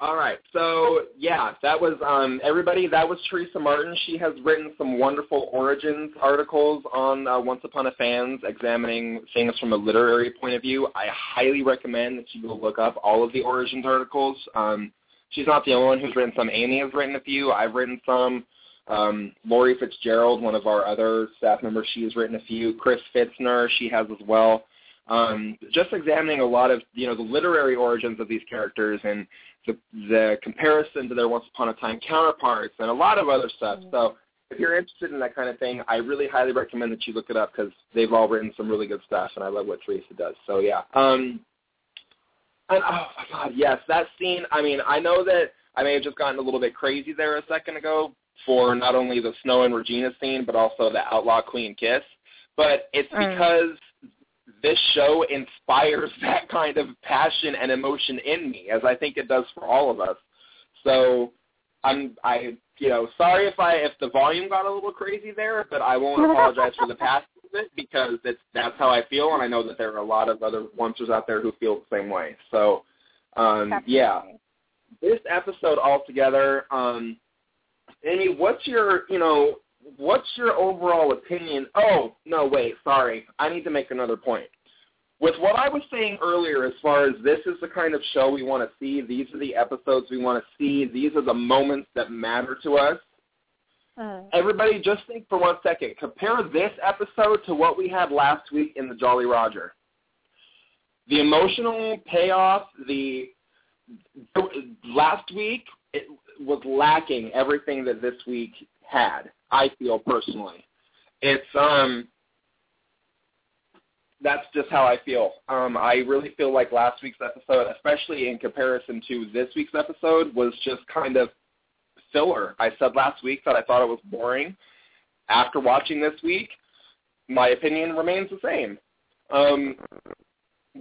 All right. So yeah, that was um, everybody. That was Teresa Martin. She has written some wonderful origins articles on uh, Once Upon a Fans, examining things from a literary point of view. I highly recommend that you go look up all of the origins articles. Um, she's not the only one who's written some. Amy has written a few. I've written some. Um, Lori Fitzgerald, one of our other staff members, she has written a few. Chris Fitzner, she has as well. Um, just examining a lot of you know the literary origins of these characters and the the comparison to their Once Upon a Time counterparts and a lot of other stuff. So if you're interested in that kind of thing, I really highly recommend that you look it up because they've all written some really good stuff, and I love what Teresa does. So yeah. Um, and oh my God, yes, that scene. I mean, I know that I may have just gotten a little bit crazy there a second ago for not only the Snow and Regina scene, but also the Outlaw Queen kiss. But it's Mm. because this show inspires that kind of passion and emotion in me, as I think it does for all of us. So I'm I you know sorry if I if the volume got a little crazy there, but I won't apologize for the past of it because it's that's how I feel, and I know that there are a lot of other oncers out there who feel the same way. So um, yeah, this episode altogether, um, Amy, what's your, you know, what's your overall opinion? Oh, no, wait, sorry. I need to make another point. With what I was saying earlier as far as this is the kind of show we want to see, these are the episodes we want to see, these are the moments that matter to us, Mm. everybody just think for one second. Compare this episode to what we had last week in the Jolly Roger. The emotional payoff, the last week it was lacking everything that this week had. I feel personally, it's um, that's just how I feel. Um, I really feel like last week's episode, especially in comparison to this week's episode, was just kind of filler. I said last week that I thought it was boring. After watching this week, my opinion remains the same. Um,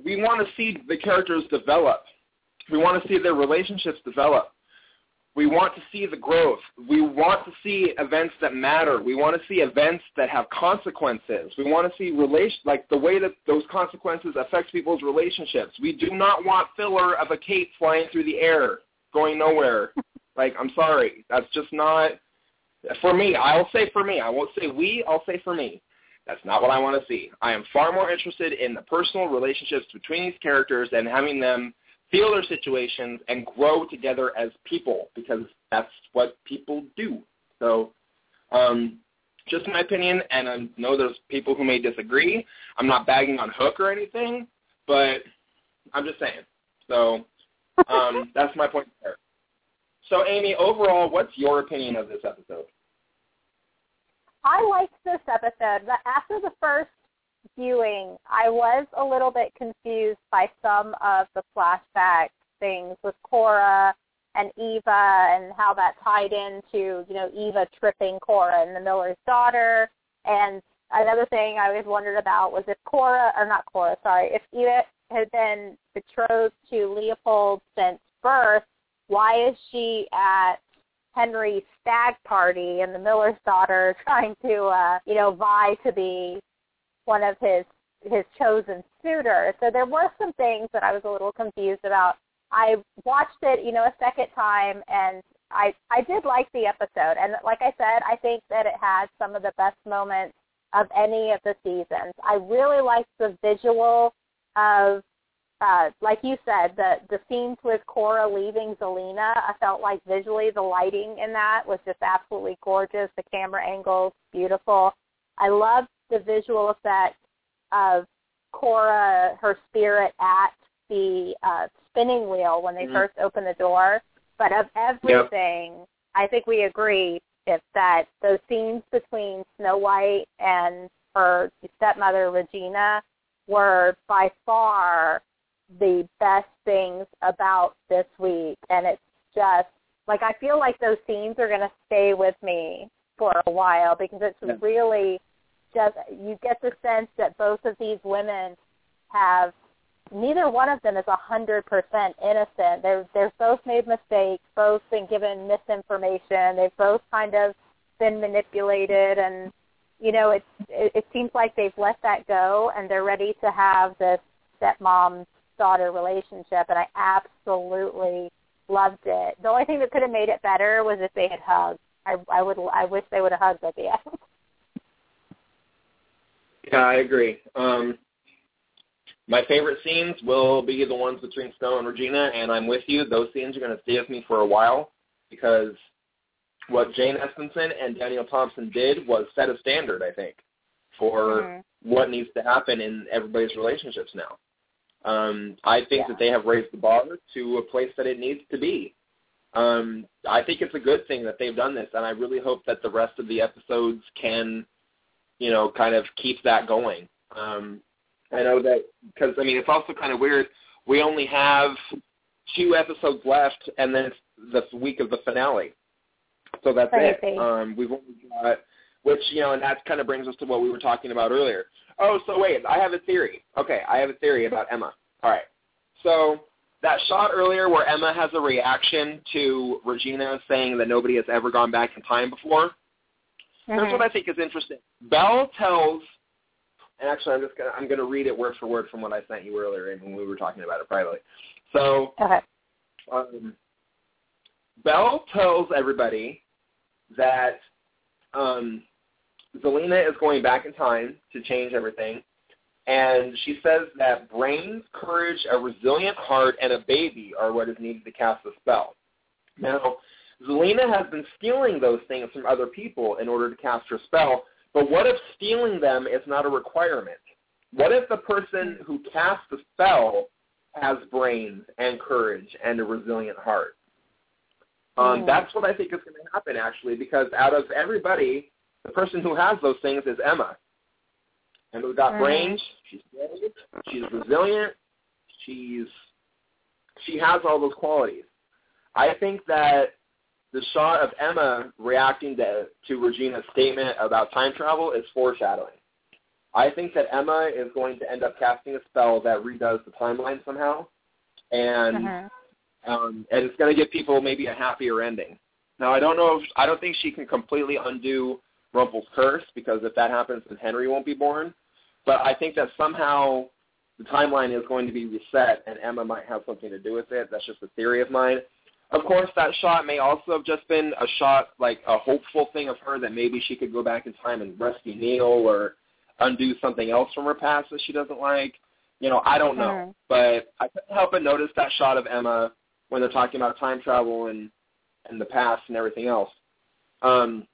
we want to see the characters develop. We want to see their relationships develop. We want to see the growth. We want to see events that matter. We want to see events that have consequences. We want to see relation like the way that those consequences affect people's relationships. We do not want filler of a cape flying through the air, going nowhere. like I'm sorry, that's just not for me. I'll say for me. I won't say we. I'll say for me. That's not what I want to see. I am far more interested in the personal relationships between these characters and having them feel their situations and grow together as people because that's what people do. So, um, just my opinion, and I know there's people who may disagree. I'm not bagging on Hook or anything, but I'm just saying. So um, that's my point there. So, Amy, overall, what's your opinion of this episode? I liked this episode, but after the first viewing, I was a little bit confused by some of the flashback things with Cora and Eva and how that tied into, you know, Eva tripping Cora and the Miller's daughter. And another thing I always wondered about was if Cora, or not Cora, sorry, if Eva had been betrothed to Leopold since birth, why is she at Henry's stag party and the Miller's daughter trying to, uh, you know, vie to be one of his his chosen suitors. So there were some things that I was a little confused about. I watched it, you know, a second time, and I I did like the episode. And like I said, I think that it had some of the best moments of any of the seasons. I really liked the visual of uh, like you said, the the scenes with Cora leaving Zelena, I felt like visually the lighting in that was just absolutely gorgeous. The camera angles, beautiful. I loved the visual effect of Cora, her spirit at the uh, spinning wheel when they Mhm. first opened the door. But of everything, I think we agree if that those scenes between Snow White and her stepmother Regina were by far the best things about this week and it's just like I feel like those scenes are going to stay with me for a while because it's Yeah. really just you get the sense that both of these women have neither one of them is a hundred percent innocent. They're they've both made mistakes, both been given misinformation, they've both kind of been manipulated and you know, it, it it seems like they've let that go and they're ready to have this stepmom daughter relationship and I absolutely loved it. The only thing that could have made it better was if they had hugged. I I would I wish they would have hugged at the end. Yeah, I agree. Um, my favorite scenes will be the ones between Snow and Regina, and I'm with you. Those scenes are going to stay with me for a while because what Jane Espenson and Daniel Thompson did was set a standard, I think, for Mhm. what needs to happen in everybody's relationships now. Um, I think Yeah. that they have raised the bar to a place that it needs to be. Um, I think it's a good thing that they've done this, and I really hope that the rest of the episodes can, you know, kind of keep that going. Um, I know that because I mean it's also kind of weird. We only have two episodes left, and then it's the week of the finale. So that's Crazy. it. Um, we've only got, which you know, and that kind of brings us to what we were talking about earlier. Oh, so wait, I have a theory. Okay, I have a theory about Emma. All right, so that shot earlier where Emma has a reaction to Regina saying that nobody has ever gone back in time before. Here's Mhm. what I think is interesting. Belle tells, and actually, I'm just gonna I'm gonna read it word for word from what I sent you earlier when we were talking about it privately. So Okay. um, Belle tells everybody that um, Zelena is going back in time to change everything, and she says that brains, courage, a resilient heart, and a baby are what is needed to cast the spell. Now, Zelena has been stealing those things from other people in order to cast her spell, but what if stealing them is not a requirement? What if the person who casts the spell has brains and courage and a resilient heart? Um, Hmm. That's what I think is going to happen, actually, because out of everybody, the person who has those things is Emma. And we've got Mhm. brains. She's brave. She's resilient. She's she has all those qualities. I think that the shot of Emma reacting to, to Regina's statement about time travel is foreshadowing. I think that Emma is going to end up casting a spell that redoes the timeline somehow, and Mhm. um, and it's going to give people maybe a happier ending. Now, I don't know if I don't think she can completely undo Rumple's curse because if that happens, then Henry won't be born. But I think that somehow the timeline is going to be reset, and Emma might have something to do with it. That's just a theory of mine. Of course, that shot may also have just been a shot, like a hopeful thing of her that maybe she could go back in time and rescue Neal or undo something else from her past that she doesn't like. You know, I don't know. Mhm. But I couldn't help but notice that shot of Emma when they're talking about time travel and and the past and everything else. Um,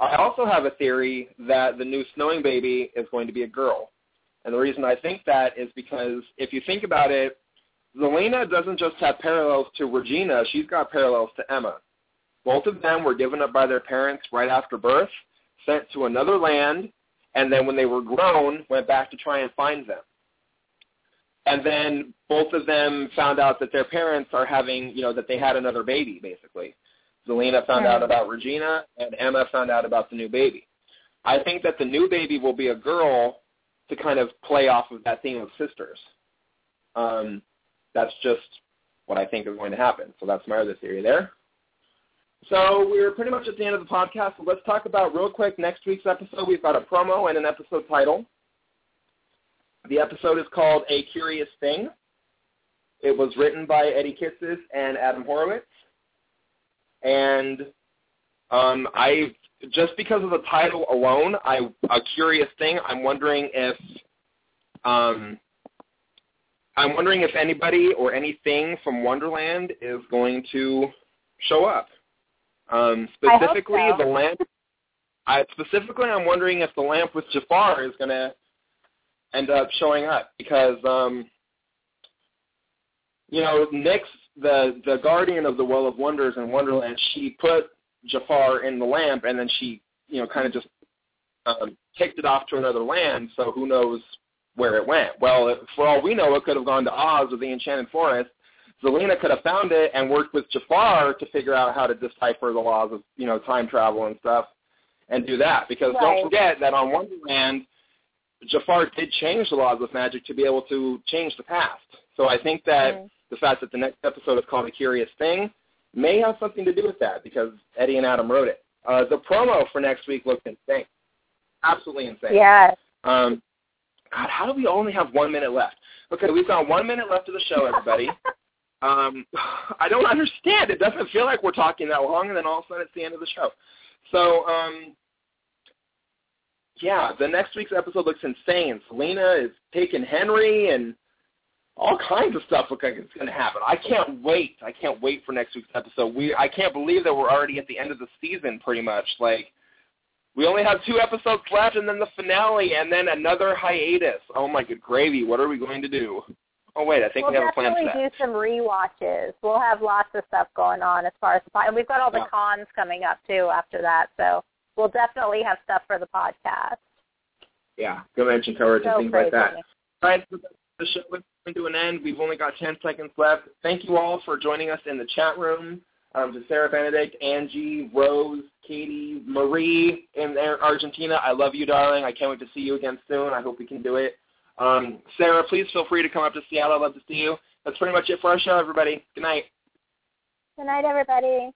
I also have a theory that the new snowing baby is going to be a girl. And the reason I think that is because if you think about it, Zelena doesn't just have parallels to Regina, she's got parallels to Emma. Both of them were given up by their parents right after birth, sent to another land, and then when they were grown, went back to try and find them. And then both of them found out that their parents are having, you know, that they had another baby, basically. Zelena found out about Regina, and Emma found out about the new baby. I think that the new baby will be a girl to kind of play off of that theme of sisters. Um, that's just what I think is going to happen. So that's my other theory there. So we're pretty much at the end of the podcast. So let's talk about real quick next week's episode. We've got a promo and an episode title. The episode is called A Curious Thing. It was written by Eddie Kitsis and Adam Horowitz. And um, I just because of the title alone, I a curious thing. I'm wondering if um, I'm wondering if anybody or anything from Wonderland is going to show up. Um, specifically, so. the lamp. I specifically, I'm wondering if the lamp with Jafar is going to end up showing up because, um, you know, Nyx, the the guardian of the Well of Wonders in Wonderland, she put Jafar in the lamp, and then she, you know, kind of just um, kicked it off to another land. So who knows where it went? Well, for all we know, it could have gone to Oz or the Enchanted Forest. Zelena could have found it and worked with Jafar to figure out how to decipher the laws of, you know, time travel and stuff, and do that. Because Right. don't forget that on Wonderland, Jafar did change the laws of magic to be able to change the past. So I think that Mm. the fact that the next episode is called A Curious Thing may have something to do with that because Eddie and Adam wrote it. Uh, the promo for next week looked insane. Absolutely insane. Yes. Um, God, how do we only have one minute left? Okay, we've got one minute left of the show, everybody. um, I don't understand. It doesn't feel like we're talking that long, and then all of a sudden it's the end of the show. So, um, yeah, the next week's episode looks insane. Zelena is taking Henry, and all kinds of stuff look like it's going to happen. I can't wait. I can't wait for next week's episode. We I can't believe that we're already at the end of the season, pretty much. Like we only have two episodes left, and then the finale, and then another hiatus. Oh my good gravy! What are we going to do? Oh wait, I think we'll we have a plan for definitely that. do some rewatches. We'll have lots of stuff going on as far as the pod, and we've got all the Yeah. cons coming up too after that. So we'll definitely have stuff for the podcast. Yeah, convention coverage and things crazy. like that. All right, the show is coming to an end. We've only got 10 seconds left. Thank you all for joining us in the chat room. Um, to Sarah Benedict, Angie, Rose, Katie, Marie in Argentina. I love you, darling. I can't wait to see you again soon. I hope we can do it. Um, Sarah, please feel free to come up to Seattle. I'd love to see you. That's pretty much it for our show, everybody. Good night. Good night, everybody.